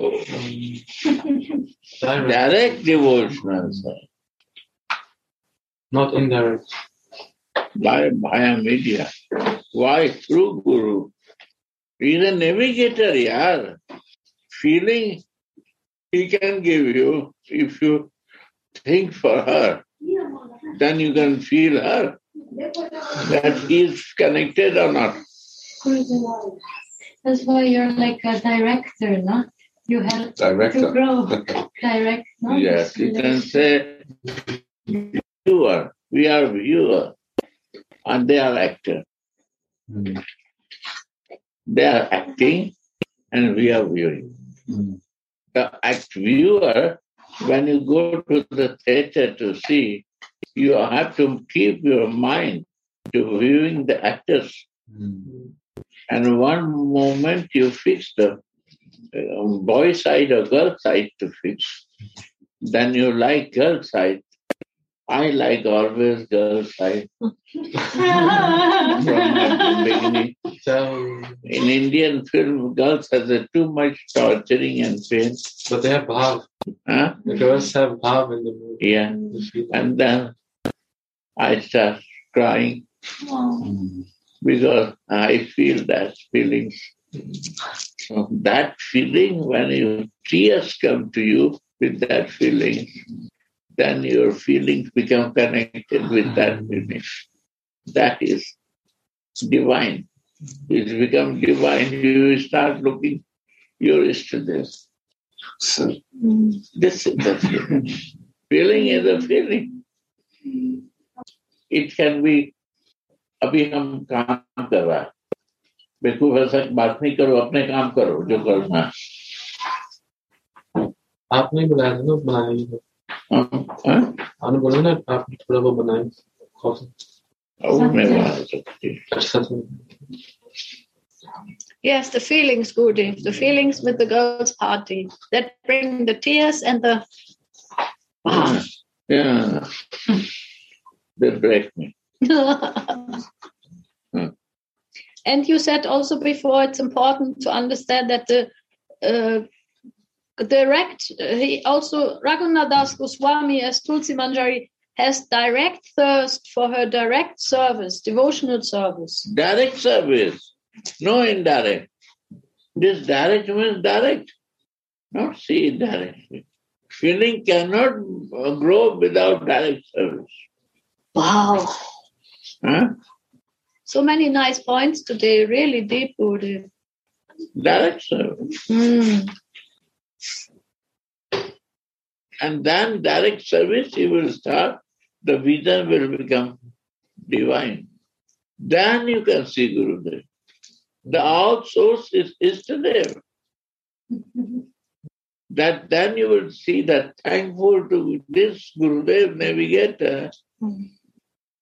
Direct devotional service. Not indirect. by via media. Why? Through Guru. He's a navigator, yaar. Feeling he can give you if you think for her. Then you can feel her that he is connected or not. That's why you're like a director, no? You help Director. to grow. Direct, no? Yes, you can say viewer. We are viewer, and they are actor. Hmm. They are acting, and we are viewing. The act viewer, when you go to the theater to see, you have to keep your mind to viewing the actors. And one moment you fix the uh, boy side or girl side to fix. Then you like girl side. I like always girl side from the beginning. So in Indian film, girls have too much torturing and pain. But they have bhav. Huh? The girls have bhav in the movie. Yeah. And then I start crying because I feel that feeling. So that feeling, when your tears come to you with that feeling, then your feelings become connected with that feeling. That is divine. It becomes divine. You start looking, to this. So this is the feeling. feeling is a feeling. It can be अभी हम काम कर रहा है बेकूफ ऐसा बात नहीं करो अपने काम करो जो करना है आपने ही बुलाया था ना हाँ? आपने बोला ना आप थोड़ा वो बनाए Yes, the feelings, Gudi, the feelings with the girls' party that bring the tears and the. Yeah. they break me. And you said also before it's important to understand that the uh, direct, he also, Raghunath Das Goswami as Tulsi Manjari has direct thirst for her direct service, devotional service. Direct service, no indirect. This direct means direct, not see indirectly. Feeling cannot grow without direct service. Wow. Huh? So many nice points today, really deep, Gurudev. Direct service. Mm. And then direct service, you will start, the vision will become divine. Then you can see Gurudev. The all source is Istadev. That then you will see that thankful to this Gurudev navigator,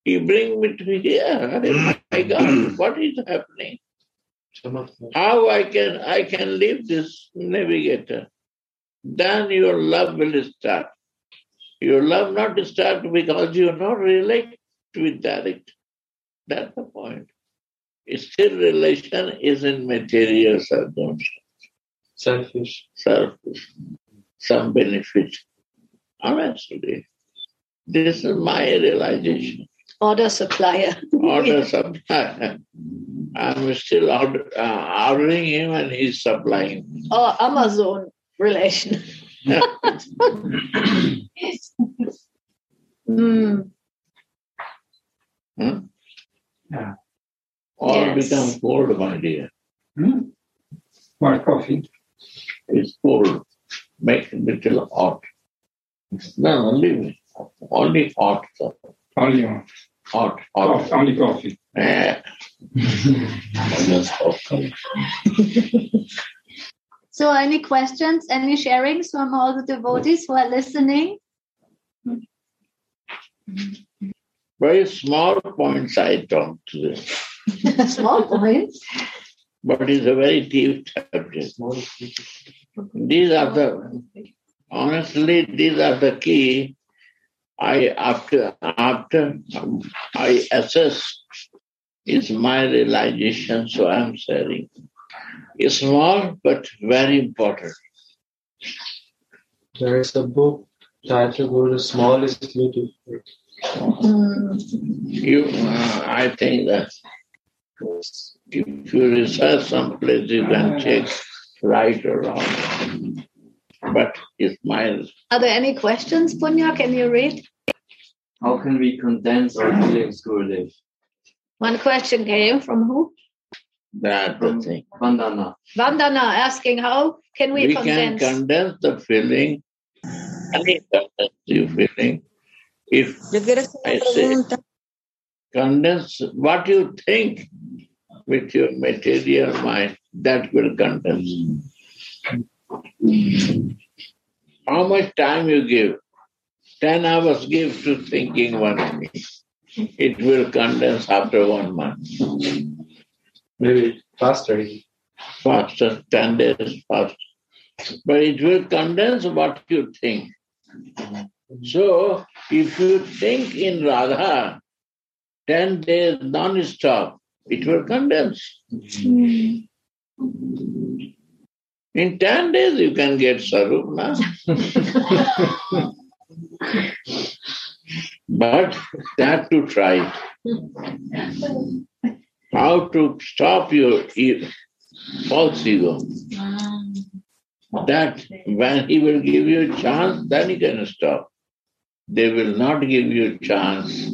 he bring me to here. My God, hmm. what is happening? How I can I can leave this navigator? Then your love will start. Your love not start because you are not relate with direct. That's the point. Still relation is in material circumstances. Selfish. Selfish. Some benefit. Honestly. This is my realization. Order supplier. Order supplier. I'm still order, uh, ordering him and he's supplying. me. Or Amazon relation. Mm. Hmm? Yeah. All Yes. become cold, my dear. Hmm? More coffee. It's cold. Make a little hot. No, only only hot. sir. Only one. Hot, hot. Coffee, only coffee. Eh. Almost hot. So, any questions, any sharings from all the devotees who are listening? Very small points I talked to them, Small points. but it's a very deep subject. These are the honestly, these are the key. I after after um, I assess is my realization, so I'm sharing. It's small but very important. There is a book titled Guru, the smallest beautiful. You, uh, I think that if you research someplace, you can check right or wrong. But it's my Are there any questions, Punya? Can you read? How can we condense our feelings, Gurudev? One question came from who? That the thing. Vandana. Vandana asking how can we, We condense? can condense the feeling, any condense feeling. If Yo quiero hacer I say condense what you think with your material mind, that will condense. How much time you give? 10 hours give to thinking one thing. It will condense after one month. Maybe faster. Faster, 10 days faster. But it will condense what you think. So, if you think in Radha 10 days non stop, it will condense. Hmm. In 10 days, you can get Sarup now. but that to try. How to stop your false ego. That when he will give you a chance, then you can stop. They will not give you a chance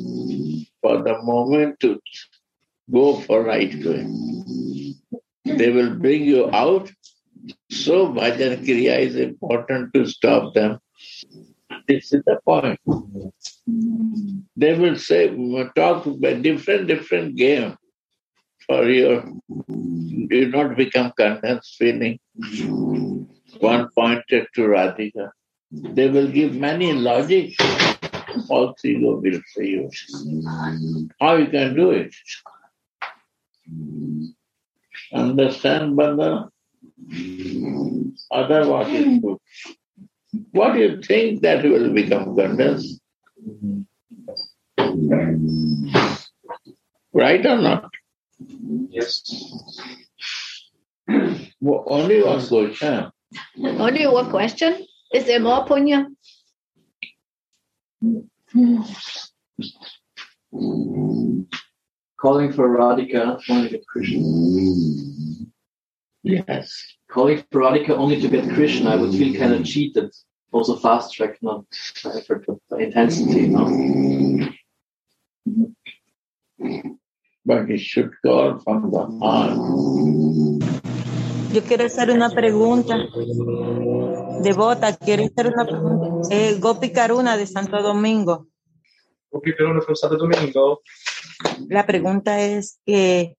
for the moment to go for right going. They will bring you out. So bhajan kriya is important to stop them. This is the point. They will say talk different different game for your do not become condensed feeling. One pointed to Radhika. They will give many logic. False ego will say you. How you can do it? Understand, Vandana? Other what is good. What do you think that will become condensed? Right or not? Yes. Well, only one question. Only one question. Is there more Punya? Calling for Radhika only to get Krishna. Yes. Calling for Radhika only to get Krishna, I would feel kind of cheated. Also fast track, not by effort, but by intensity, you know? But it should call from the heart. Yo quiero hacer una pregunta. Devota, quiero hacer una pregunta. Eh, Gopi Karuna de Santo Domingo. Gopi Karuna from Santo Domingo. La pregunta es que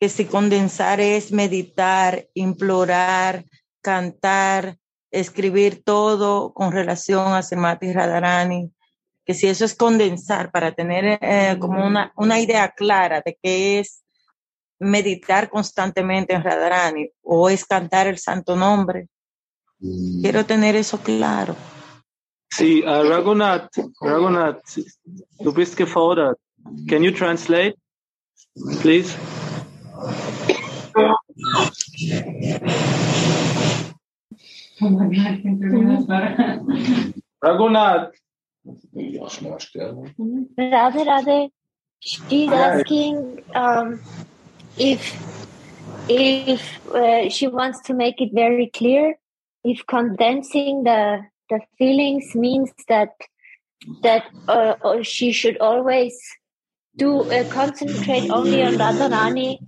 que si condensar es meditar, implorar, cantar, escribir todo con relación a Srimati Radharani, que si eso es condensar para tener eh, como una, una idea clara de qué es meditar constantemente en Radharani o es cantar el santo nombre. Quiero tener eso claro. Sí, uh, Raghunath, Raghunath, du bist gefordert. Can you translate, please? Raghunath. Radhe Radhe, she's asking um, if if uh, she wants to make it very clear, if condensing the the feelings means that that uh, she should always do uh, concentrate only on Radharani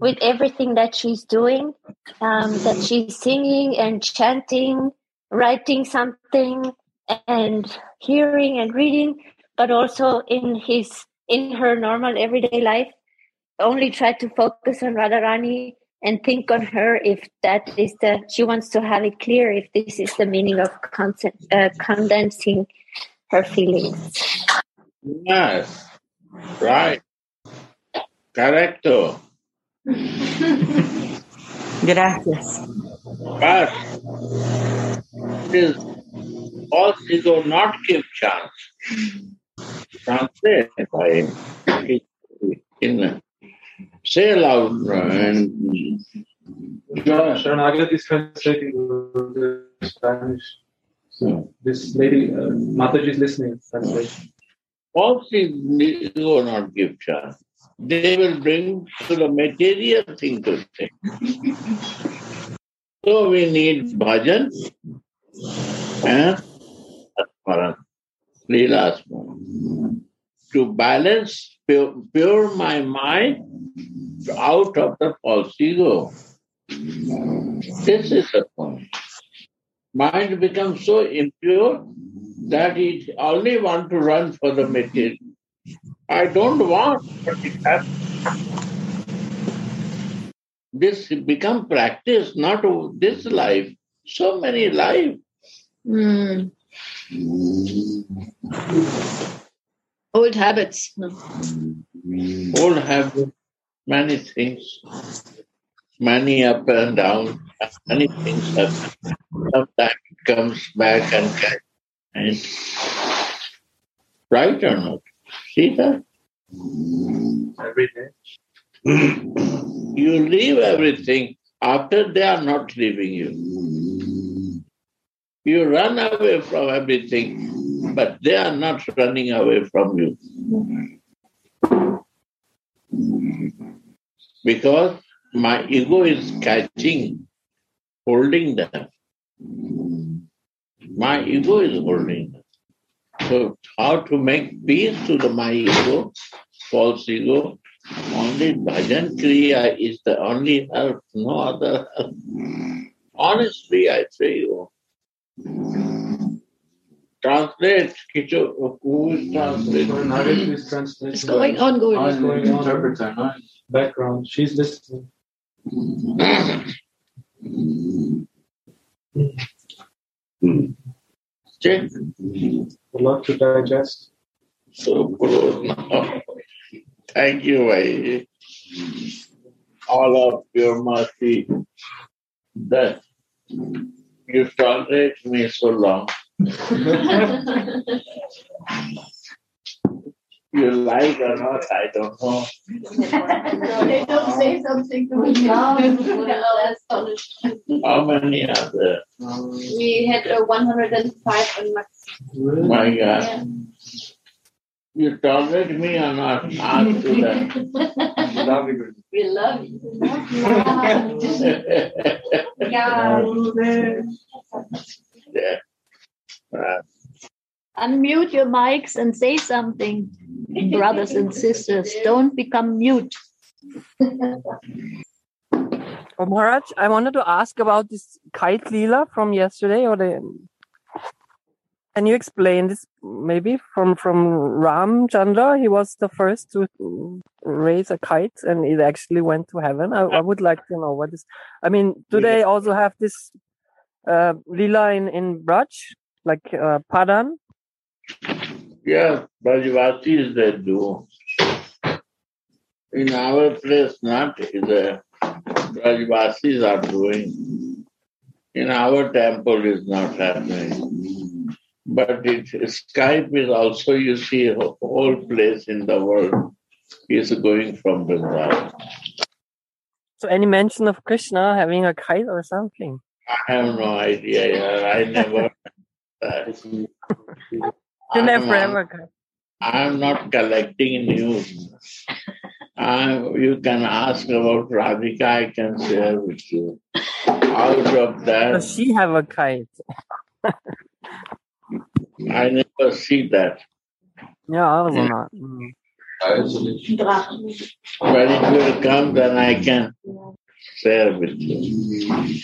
with everything that she's doing, um, that she's singing and chanting, writing something, and hearing and reading, but also in his in her normal everyday life, only try to focus on Radharani and think on her if that is the she wants to have it clear if this is the meaning of consent, uh, condensing her feelings. Yes, right. Correcto. Gracias. But it is false ego not give chance. Translate by in say aloud and Yeah, Sharanagati is translating to Spanish. So this lady, uh, Mataji is listening. Translation. false ego not give chance. They will bring to the material thing to think. So we need bhajan and Smaran, Leela to balance, pure, my mind out of the false ego. This is the point. Mind becomes so impure that it only want to run for the material. I don't want, but it. This become practice, not this life. So many life. Mm. Old habits. no. Old habits, many things, many up and down, many things happen. Sometimes it comes back and catch. And right or not? See that? Every day. You leave everything after they are not leaving you. You run away from everything, but they are not running away from you. Because my ego is catching, holding them. My ego is holding them. So, how to make peace to the my ego, false ego? Only bhajan kriya is the only help, no other help. Honestly, I say you. Translate, Kicho, who is translating? Sharanagati is translating. It's going on, going it's on. going on. Interpreter, nice. Background. She's listening. Check. A lot to digest. So, Guru, now, thank you, Vai. All of your mercy that you tolerate me so long. You like or not, I don't know. They don't say something to me. How many are there? We had uh, a 105 on max. My God. You tolerate me or not? Ask to them. We love you. yeah. Uh, Unmute your mics and say something, brothers and sisters. Don't become mute. Oh, Maharaj, I wanted to ask about this kite lila from yesterday or the can you explain this maybe from from Ram Chandra? He was the first to raise a kite, and it actually went to heaven. I, I would like to know what is. I mean, do they also have this uh, lila in in Braj, like uh, Padan? Yeah, Brajavasis they do. In our place, not the Brajavasis are doing. In our temple, is not happening. But it, Skype is also, you see, a whole place in the world is going from Bengal. So, any mention of Krishna having a kite or something? I have no idea. I never. Uh, You never I'm- have kite. I'm not collecting news. I, you can ask about Radhika, I can share with you. Out of that, Does she have a kite? I never see that. Yeah, I was not. But if you come, then I can share with you.